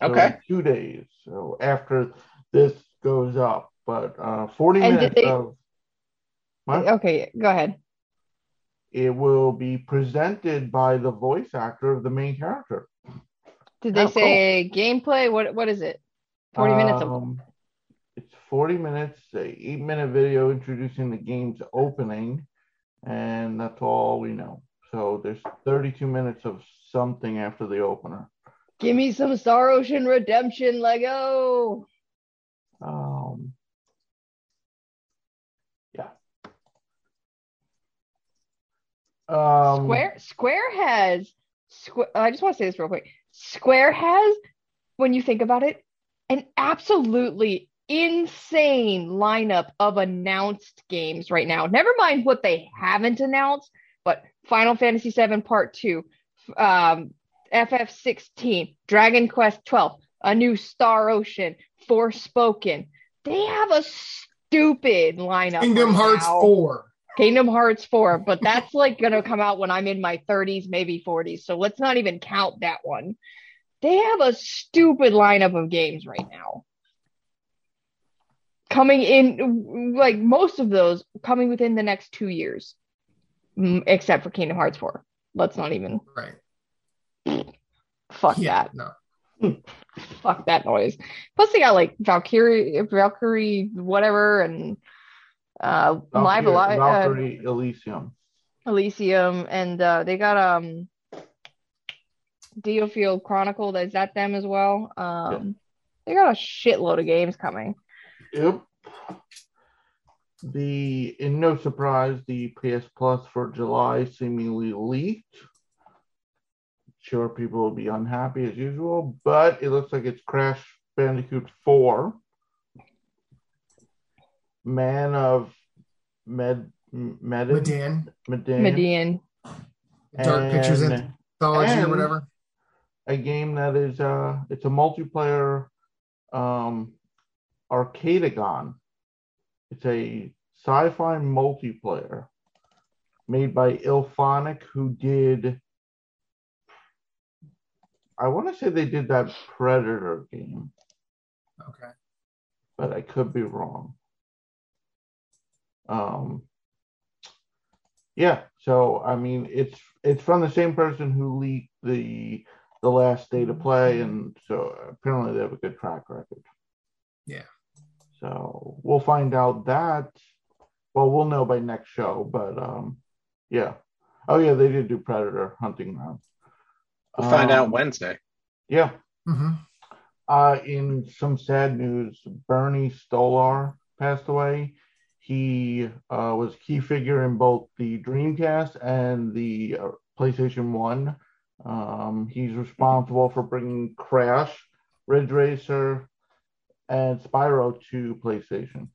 E: So
F: Okay.
E: Two days. So after this goes up, but uh, 40
C: And
E: minutes
C: they-
E: of what?
C: Okay, go ahead.
E: it will be presented by the voice actor of the main character.
C: Did they
E: Oh,
C: say gameplay? What what is it? Forty minutes of
E: Um, It's 40 minutes, eight minute video introducing the game's opening, and that's all we know. So there's 32 minutes of something after the opener.
C: Give me some Star Ocean Redemption Lego.
E: Um, yeah. Um,
C: Square Square has Square. I just want to say this real quick. Square has, when you think about it, an absolutely insane lineup of announced games right now. Never mind what they haven't announced, but Final Fantasy VII Part Two, um, FF16, Dragon Quest 12, a new Star Ocean, Forspoken. They have a stupid lineup.
B: Kingdom
C: right
B: Hearts
C: now.
B: 4.
C: Kingdom Hearts 4, but that's like gonna come out when I'm in my 30s, maybe 40s. So let's not even count that one. They have a stupid lineup of games right now. Coming in, like most of those coming within the next two years, Mm, except for Kingdom Hearts 4. Let's not even
B: Right.
C: fuck
B: Yeah.
C: that.
B: No.
C: Fuck that noise. Plus, they got like Valkyrie, Valkyrie, whatever, and uh, Live
E: Valkyrie,
C: Alive. uh,
E: Valkyrie Elysium.
C: Elysium, and uh, they got um DioField Chronicle. Is that them as well? Um, they got a shitload of games coming.
E: Yep. The in no surprise, the PS Plus for July seemingly leaked. Sure, people will be unhappy as usual, but it looks like it's Crash Bandicoot 4. Man of Med Medan,
B: Medan.
E: Medan,
C: Median.
B: Dark Pictures
E: and
B: Anthology or whatever.
E: A game that is uh it's a multiplayer um Arcadegeddon. It's a sci-fi multiplayer made by Illfonic who did I want to say they did that Predator game,
B: Okay.
E: but I could be wrong. Um yeah, so I mean it's it's from the same person who leaked the the last day to play, and so apparently they have a good track record.
B: Yeah.
E: So we'll find out that. Well, we'll know by next show, but um, yeah. Oh yeah, they did do Predator Hunting Ground.
F: We'll find out
E: Um,
F: Wednesday.
E: Yeah.
B: hmm
E: Uh, in some sad news, Bernie Stolar passed away. He uh, was key figure in both the Dreamcast and the uh, PlayStation One. Um, he's responsible for bringing Crash, Ridge Racer, and Spyro to PlayStation.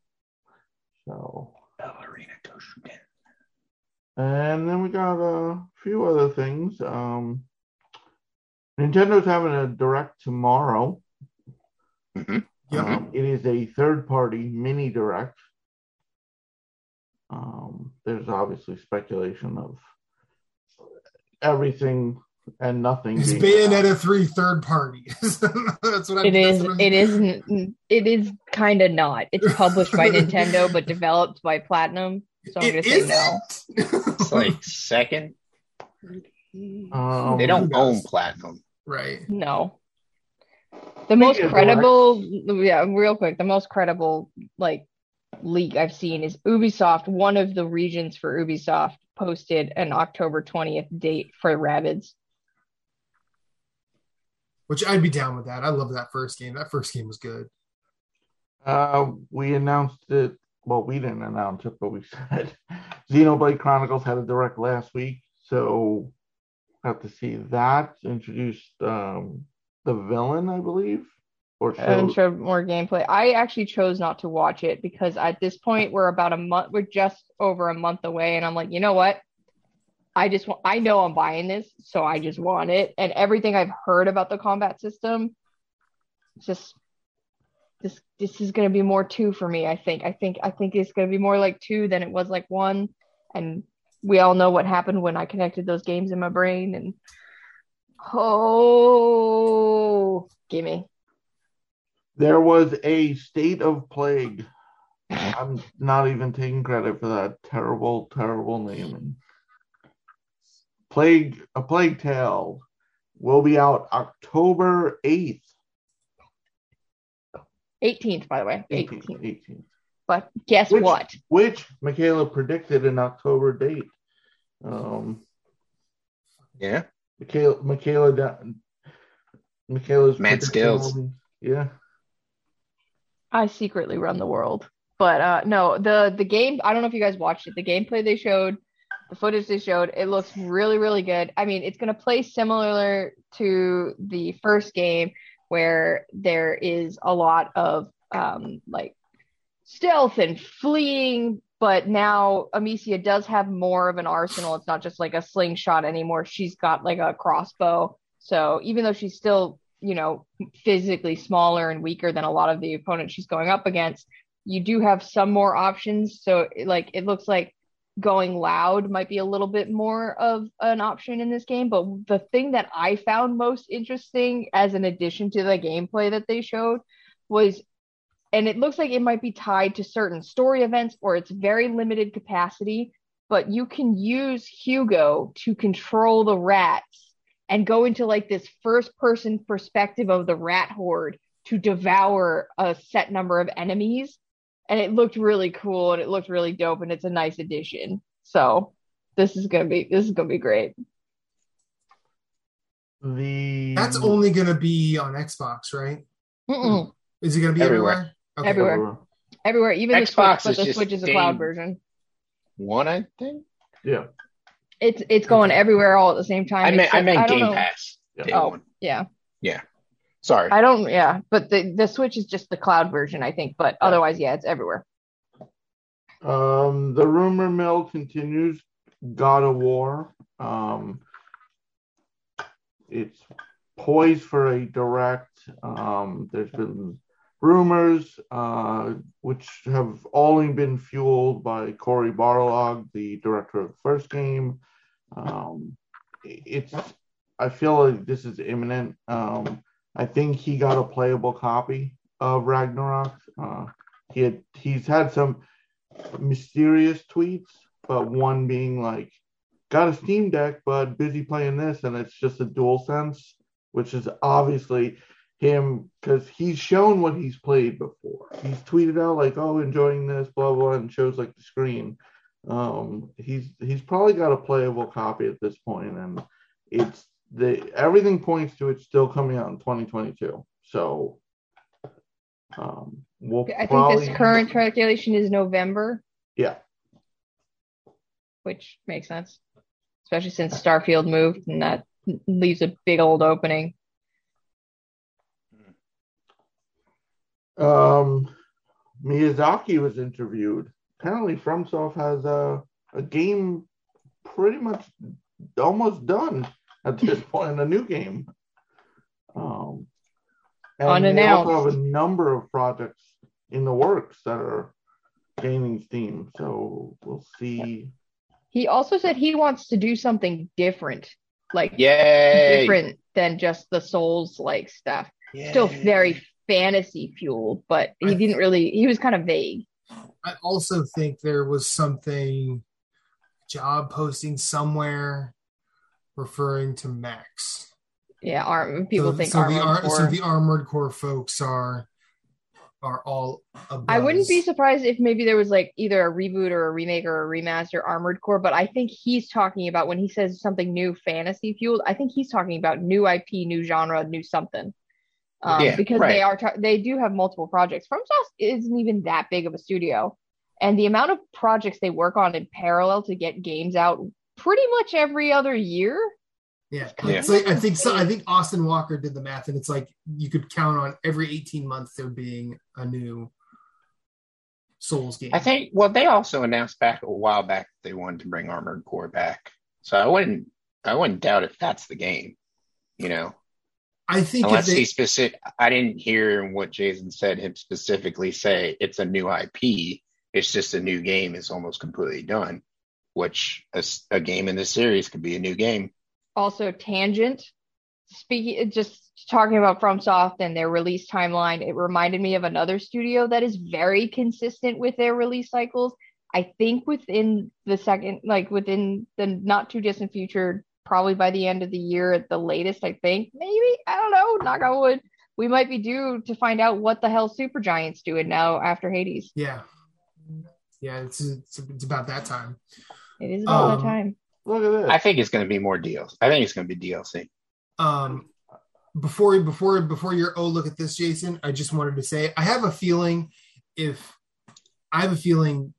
E: So,
F: Ballerina Toshuken.
E: and then we got a few other things. Um, Nintendo's having a direct tomorrow.
F: Mhm.
B: Yep.
E: Um, it is a third party mini direct. Um, there's obviously speculation of everything and nothing.
B: It's
E: being
B: Bayonetta 3 third party. that's what I'm
C: It is.
B: that's what I'm-
C: It is. n- It is kind of not. It's published by Nintendo, but developed by Platinum. So I'm
B: It
C: gonna say no.
B: isn't?
F: It's like second.
E: Um,
F: They don't
B: who
F: own platinum.
B: right.
C: No. The most
E: Speaking of
C: credible, yeah, real quick, the most credible like leak I've seen is Ubisoft. One of the regions for Ubisoft posted an October 20th date for Rabbids.
B: Which I'd be down with that. I love that first game. That first game was good.
E: Uh, we announced it. Well, we didn't announce it, but we said Xenoblade Chronicles had a direct last week, so got to see that. Introduced um, the villain, I believe, or
C: and
E: showed-
C: showed more gameplay. I actually chose not to watch it because at this point we're about a month, we're just over a month away, and I'm like, you know what? I just want, I know I'm buying this, so I just want it. And everything I've heard about the combat system, just this this is gonna be more two for me. I think. I think I think it's gonna be more like two than it was like one. And we all know what happened when I connected those games in my brain. And oh, gimme.
E: there was a state of plague. I'm not even taking credit for that terrible, terrible naming. Plague, a plague tale will be out October 8th.
C: 18th, by the way.
E: 18th,
C: 18th.
E: 18th.
C: But guess
E: Which-
C: what?
E: which Michaela predicted an October date. Um,
F: Yeah.
E: Michaela, Michaela, Michaela's
F: Mad
E: predicting
F: skills.
E: Yeah,
C: I secretly run the world. But uh no, the the game, I don't know if you guys watched it. The gameplay they showed, the footage they showed, it looks really really good. I mean, it's going to play similar to the first game where there is a lot of um like stealth and fleeing, but now Amicia does have more of an arsenal. It's not just like a slingshot anymore. She's got like a crossbow. So even though she's still, you know, physically smaller and weaker than a lot of the opponents she's going up against, you do have some more options. So like it looks like going loud might be a little bit more of an option in this game. But the thing that I found most interesting as an addition to the gameplay that they showed was and it looks like it might be tied to certain story events or it's very limited capacity, but you can use Hugo to control the rats and go into like this first person perspective of the rat horde to devour a set number of enemies. And it looked really cool and it looked really dope and it's a nice addition. So this is gonna be this is gonna be great.
E: the
B: That's only going to be on Xbox, right?
C: Mm-mm.
B: Is it going to be
F: Everywhere.
B: everywhere? Okay.
C: Everywhere. Everywhere, even the Switch,
F: Xbox
C: but
F: is
C: the Switch is a cloud version.
F: One, I think.
E: Yeah,
C: It's it's going everywhere all at the same time.
F: I meant I
C: except
F: meant
C: don't
F: Game
C: know-
F: Pass.
E: Yeah.
F: Day
C: Oh,
F: one.
C: yeah.
F: Sorry.
C: I don't. Yeah, but the the Switch is just the cloud version, I think. But otherwise, yeah, it's everywhere.
E: Um, the rumor mill continues. God of War. Um, it's poised for a direct. Um, there's been rumors, uh, which have only been fueled by Cory Barlog, the director of the first game. Um, it's. I feel like this is imminent. Um, I think he got a playable copy of Ragnarok. Uh, he had he's had some mysterious tweets, but one being like, got a Steam Deck, but busy playing this, and it's just a dual sense, which is obviously him because he's shown what he's played before. He's tweeted out like, oh, enjoying this, blah blah, and shows like the screen. Um, he's he's probably got a playable copy at this point, and it's the everything points to it still coming out in 2022. So Um, we'll
C: I think this current calculation is November,
E: yeah.
C: which makes sense, especially since Starfield moved and that leaves a big old opening.
E: Um, Miyazaki was interviewed. Apparently, FromSoft has a a game pretty much almost done at this point, in a new game. Um, and they also have a number of projects in the works that are gaining steam. So we'll see.
C: He also said he wants to do something different, like
F: Yay!
C: different than just the Souls like stuff.
F: Yay.
C: Still very fantasy fueled, but he
B: I-
C: didn't really. He was kind of vague.
B: I also think there was something job posting somewhere referring to Max.
C: Yeah, arm, people
B: so,
C: think
B: so
C: Armored
B: the ar-
C: Core.
B: so the armored core folks are are all abuzz.
C: I wouldn't be surprised if maybe there was like either a reboot or a remake or a remaster Armored Core, but I think he's talking about when he says something new fantasy fueled, I think he's talking about new IP, new genre, new something. Um,
F: Yeah,
C: because
F: right.
C: they are ta- they do have multiple projects. FromSoft isn't even that big of a studio, and the amount of projects they work on in parallel to get games out pretty much every other year.
B: Yeah,
F: Yeah.
B: it's like I think so. I think Austin Walker did the math, and it's like you could count on every eighteen months there being a new Souls game.
F: I think. Well, they also announced back a while back that they wanted to bring Armored Core back. So I wouldn't. I wouldn't doubt if that's the game. You know,
B: I think if
F: unless
B: they,
F: he specific. I didn't hear what Jason said him specifically say it's a new IP. It's just a new game. It's almost completely done. Which a game in this series could be a new game.
C: also tangent speaking just talking about FromSoft and their release timeline it reminded me of another studio that is very consistent with their release cycles. I think within the second like within the not too distant future probably by the end of the year at the latest i think maybe? I don't know knock on wood. We might be due to find out what the hell Super supergiant's doing now after hades.
B: Yeah, yeah, it's, it's it's about that time.
C: It is about
B: Um,
C: that time
E: Look at this.
F: I think it's going to be more deals. I think it's going to be DLC.
B: Um, before before before your oh look at this, Jason, I just wanted to say I have a feeling if I have a feeling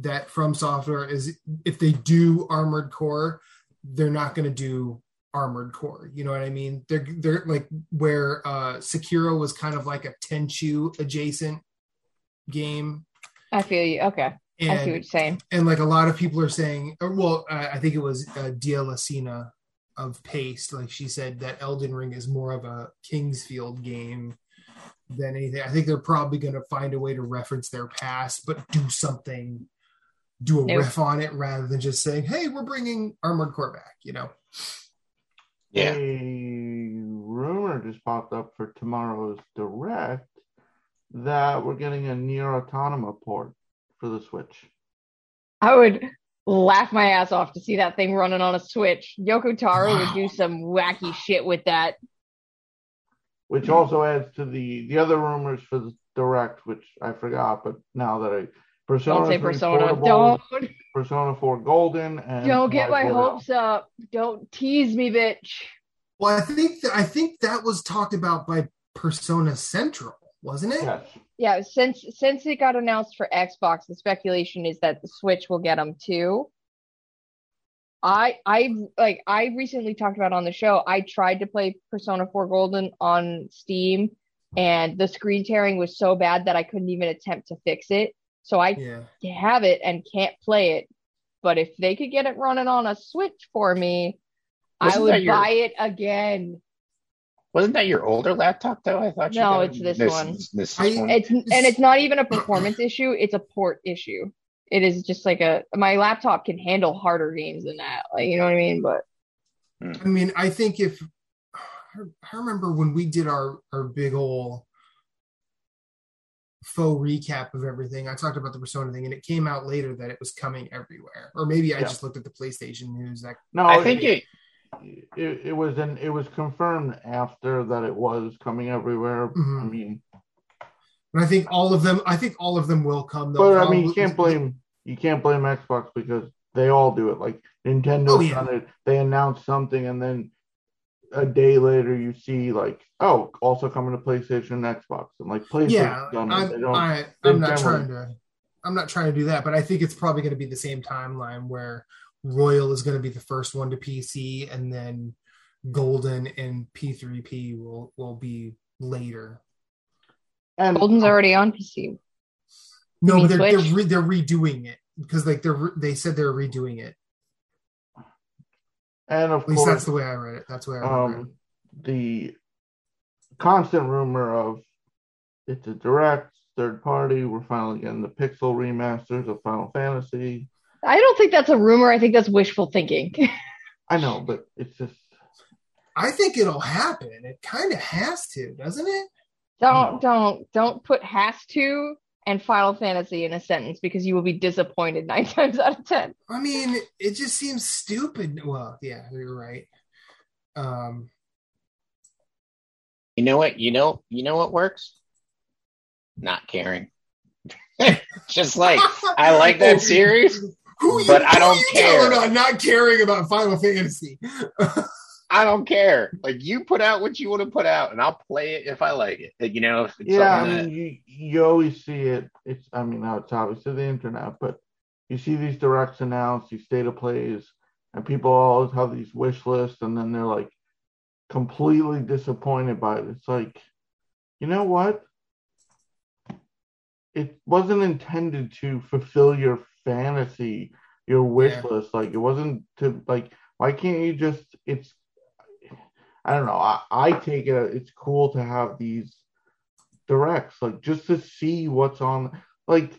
B: that From Software is if they do Armored Core, they're not going to do Armored Core. You know what I mean? They're they're like where uh Sekiro was kind of like a Tenchu adjacent game.
C: i feel you okay i see what
B: And
C: you're saying
B: and like a lot of people are saying, or, well, I I think it was uh, Dia Lacina of Paste. Like she said that Elden Ring is more of a King's Field game than anything. I think they're probably going to find a way to reference their past, but do something, do a
C: Nope.
B: riff on it rather than just saying, "Hey, we're bringing Armored Core back." You know?
F: Yeah.
E: A rumor just popped up for tomorrow's direct that we're getting a NieR Automata port for the Switch.
C: I would laugh my ass off to see that thing running on a Switch. Yoko Taro
B: Wow.
C: would do some wacky shit with that.
E: which also adds to the the other rumors for the direct, which I forgot, but now that I Persona
C: Don't say
E: 3
C: Persona.
E: Portable,
C: Don't
E: Persona 4 Golden, and
C: don't get my
E: Live
C: hopes up. Don't tease me, bitch.
B: Well, I think that I think that was talked about by Persona Central, wasn't it?
E: Yes.
C: Yeah, since since it got announced for Xbox, the speculation is that the Switch will get them too. I I like I recently talked about on the show. I tried to play Persona 4 Golden on Steam, and the screen tearing was so bad that I couldn't even attempt to fix it. So I
B: Yeah.
C: have it and can't play it. But if they could get it running on a Switch for me, I
F: Wasn't
C: would
F: your-
C: buy it again.
F: Wasn't that your older laptop though? I thought. you
C: No,
F: got-
C: it's this one.
F: This,
B: I-
F: one.
C: It's and it's not even a performance issue, it's a port issue. It is just like a my laptop can handle harder games than that. Like you know what I mean? But hmm.
B: I mean, I think if I remember when we did our our big old faux recap of everything, I talked about the Persona thing, and it came out later that it was coming everywhere. Or maybe I
E: Yeah.
B: just looked at the PlayStation news. Like,
E: No,
F: I think it.
E: It, it was an it was confirmed after that it was coming everywhere.
B: Mhm.
E: I mean,
B: and I think all of them. I think all of them will come. They'll
E: but I mean, you can't blame you can't blame Xbox because they all do it. Like Nintendo
B: Oh, yeah.
E: done it. They announce something and then a day later you see like, oh, also coming to PlayStation and Xbox, and like PlayStation.
B: yeah. I'm, I, I'm not trying to. I'm not trying to do that, but I think it's probably going to be the same timeline where Royal is going to be the first one to PC, and then Golden and P3P will will be later.
E: and
C: Golden's already on PC.
B: No, they're they're, re- they're redoing it because like they're re- they said they're redoing it.
E: and of
B: At least
E: course,
B: that's the way I read it. That's the way I remember
E: um, the constant rumor of it's a direct third party. We're finally getting the pixel remasters of Final Fantasy.
C: I don't think that's a rumor. I think that's wishful thinking.
E: I know, but it's just.
B: I think it'll happen. It kind of has to, doesn't it?
C: don't don't don't put has to and Final Fantasy in a sentence because you will be disappointed nine times out of ten.
B: I mean, it just seems stupid. Well, yeah, you're right. Um,
F: You know what? You know you know what works? Not caring. Just like I like that series.
B: Who you,
F: But I don't care.
B: telling on not caring about Final Fantasy?
F: I don't care. Like you put out what you want to put out, and I'll play it if I like it. You know, if it's
E: yeah. I mean,
F: that-
E: you you always see it. It's I mean, now it's obviously the internet, but you see these directs announced, these state of plays, and people always have these wish lists, and then they're like completely disappointed by it. It's like, you know what? It wasn't intended to fulfill your fantasy, your wish
B: Yeah.
E: list. Like it wasn't to like. Why can't you just? It's. I don't know. I, I take it. It's cool to have these directs, like just to see what's on. Like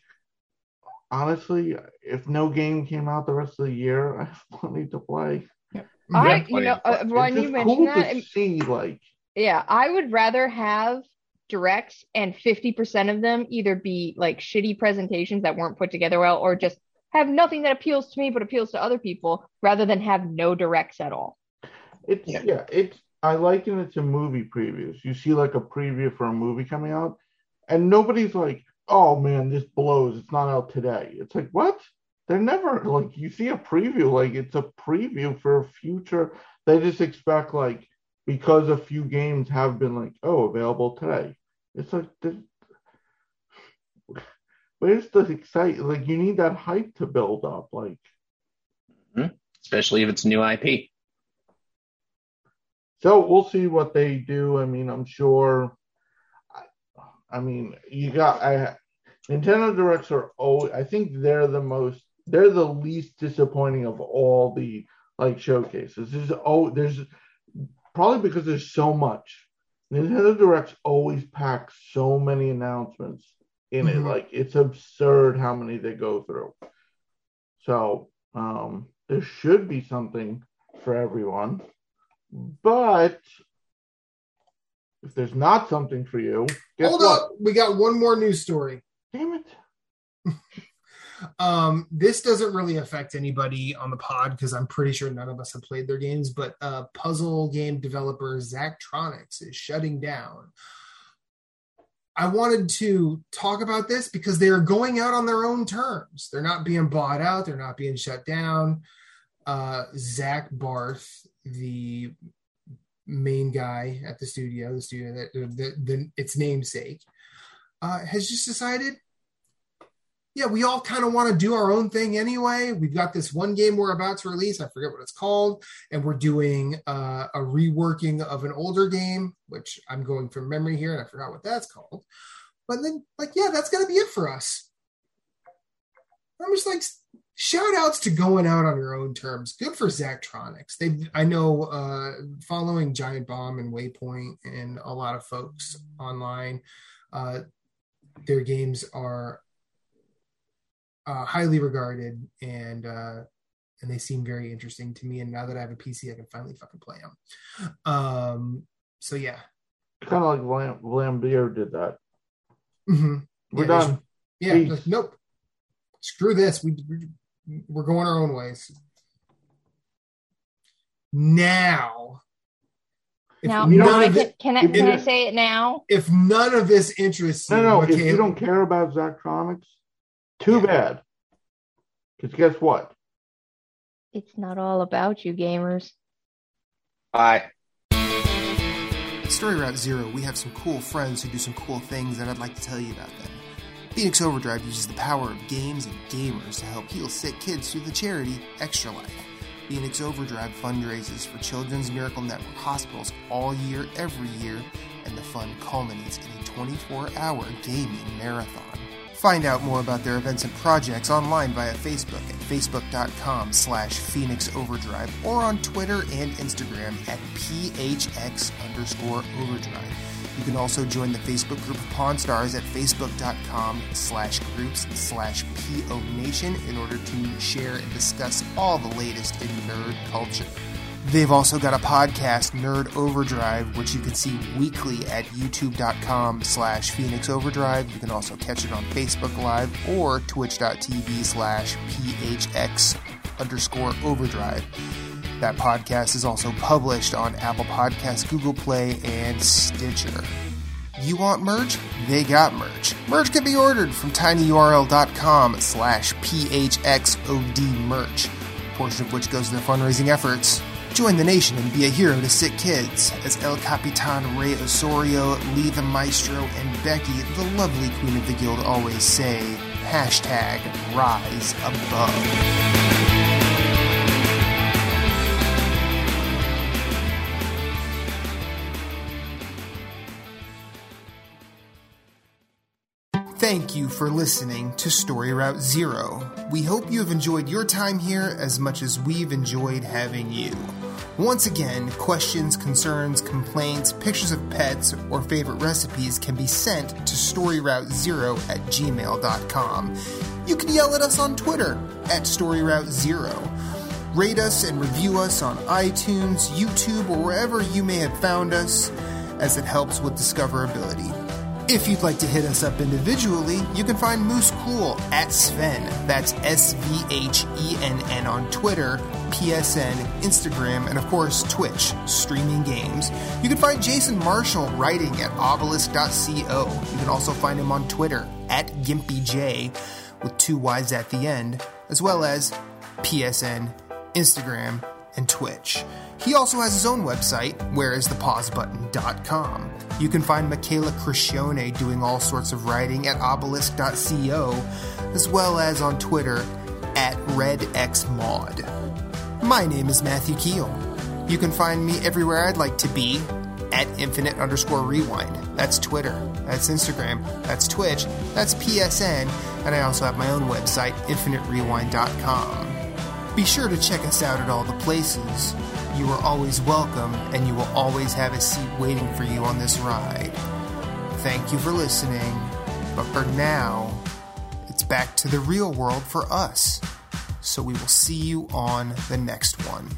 E: honestly, if no game came out the rest of the year, I have plenty to play.
C: I you know
F: of
C: uh,
F: fun.
C: when you mentioned
E: cool
C: that,
E: to
C: it-
E: see like
C: yeah, I would rather have directs and fifty percent of them either be like shitty presentations that weren't put together well, or just have nothing that appeals to me but appeals to other people, rather than have no directs at all.
E: It's
F: Yeah.
E: yeah. it's I liken it to movie previews. You see like a preview for a movie coming out, and nobody's like, "Oh man, this blows. It's not out today." It's like what? They're never like you see a preview like it's a preview for a future. They just expect like because a few games have been like oh available today. It's like this, where's the excitement? Like you need that hype to build up. Like hmm?
F: especially if it's new IP.
E: So we'll see what they do. I mean, I'm sure. I, I mean, you got I Nintendo Directs are oh, I think they're the most they're the least disappointing of all the like showcases. There's oh there's probably because there's so much. Nintendo Directs always pack so many announcements in it.
B: Mhm.
E: Like it's absurd how many they go through. So um there should be something for everyone. But if there's not something for you,
B: Hold
E: what?
B: up, we got one more news story.
E: Damn it.
B: Um, this doesn't really affect anybody on the pod because I'm pretty sure none of us have played their games. But uh, puzzle game developer Zachtronics is shutting down. I wanted to talk about this because they are going out on their own terms. They're not being bought out. They're not being shut down. Uh, Zach Barth, the main guy at the studio, the studio that the, the its namesake, uh, has just decided yeah, we all kind of want to do our own thing anyway. We've got this one game we're about to release. I forget what it's called. And we're doing uh, a reworking of an older game, which I'm going from memory here and I forgot what that's called. But then, like, yeah, that's going to be it for us. I'm just like, shout outs to going out on your own terms. Good for Zachtronics. They, I know, uh, following Giant Bomb and Waypoint and a lot of folks online, uh, their games are uh, highly regarded and uh, and they seem very interesting to me. And now that I have a PC, I can finally fucking play them. Um, so yeah,
E: Kind of like Vlam- Vlambeer did that.
B: Mhm.
E: We're
B: Yeah,
E: done.
B: should- yeah. Like, nope. Screw this. We we- we're going our own ways. Now, if
C: Now,
E: you
B: none
E: don't
C: I can,
B: it,
C: can I can
E: you-
C: I say it now?
B: if none of this interests you,
E: No, no. If you don't care about Zachtronics, too
B: Yeah.
E: bad. Because guess what?
C: It's not all about you, gamers.
F: Bye.
B: At Story Route Zero, we have some cool friends who do some cool things, and I'd like to tell you about them. Phoenix Overdrive uses the power of games and gamers to help heal sick kids through the charity Extra Life. Phoenix Overdrive fundraises for Children's Miracle Network hospitals all year, every year, and the fund culminates in a 24 hour gaming marathon. Find out more about their events and projects online via Facebook at facebook.com slash Phoenix Overdrive or on Twitter and Instagram at PHX underscore Overdrive. You can also join the Facebook group of Pawn Stars at facebook.com slash groups slash PO Nation in order to share and discuss all the latest in nerd culture. They've also got a podcast, Nerd Overdrive, which you can see weekly at youtube.com slash Phoenix Overdrive. You can also catch it on Facebook Live or twitch.tv slash PHX underscore Overdrive. That podcast is also published on Apple Podcasts, Google Play, and Stitcher. You want merch? They got merch. Merch can be ordered from tinyurl.com slash phxod merch, a portion of which goes to their fundraising efforts. Join the nation and be a hero to sick kids as El Capitan Rey Osorio, Lee the Maestro, and Becky, the lovely queen of the guild, always say, hashtag rise above. Thank you for listening to Story Route Zero. We hope you have enjoyed your time here as much as we've enjoyed having you. Once again, questions, concerns, complaints, pictures of pets, or favorite recipes can be sent to storyroute0 at gmail.com. You can yell at us on Twitter at storyroute0. Rate us and review us on iTunes, YouTube, or wherever you may have found us, as it helps with discoverability. If you'd like to hit us up individually, you can find Moose Cool at Svhenn. That's S V H E N N on Twitter, PSN, Instagram, and of course Twitch, streaming games. You can find Jason Marshall writing at obelisk.co. You can also find him on Twitter at GimpyJ with two Y's at the end, as well as PSN, Instagram, and Twitch. He also has his own website, whereisthepausebutton.com. You can find Michaela Crescione doing all sorts of writing at obelisk.co, as well as on Twitter at RedXMod. My name is Matthew Keel. You can find me everywhere I'd like to be at infinite underscore rewind. That's Twitter, that's Instagram, that's Twitch, that's PSN, and I also have my own website, infiniterewind.com. Be sure to check us out at all the places. You are always welcome, and you will always have a seat waiting for you on this ride. Thank you for listening, but for now, it's back to the real world for us. So we will see you on the next one.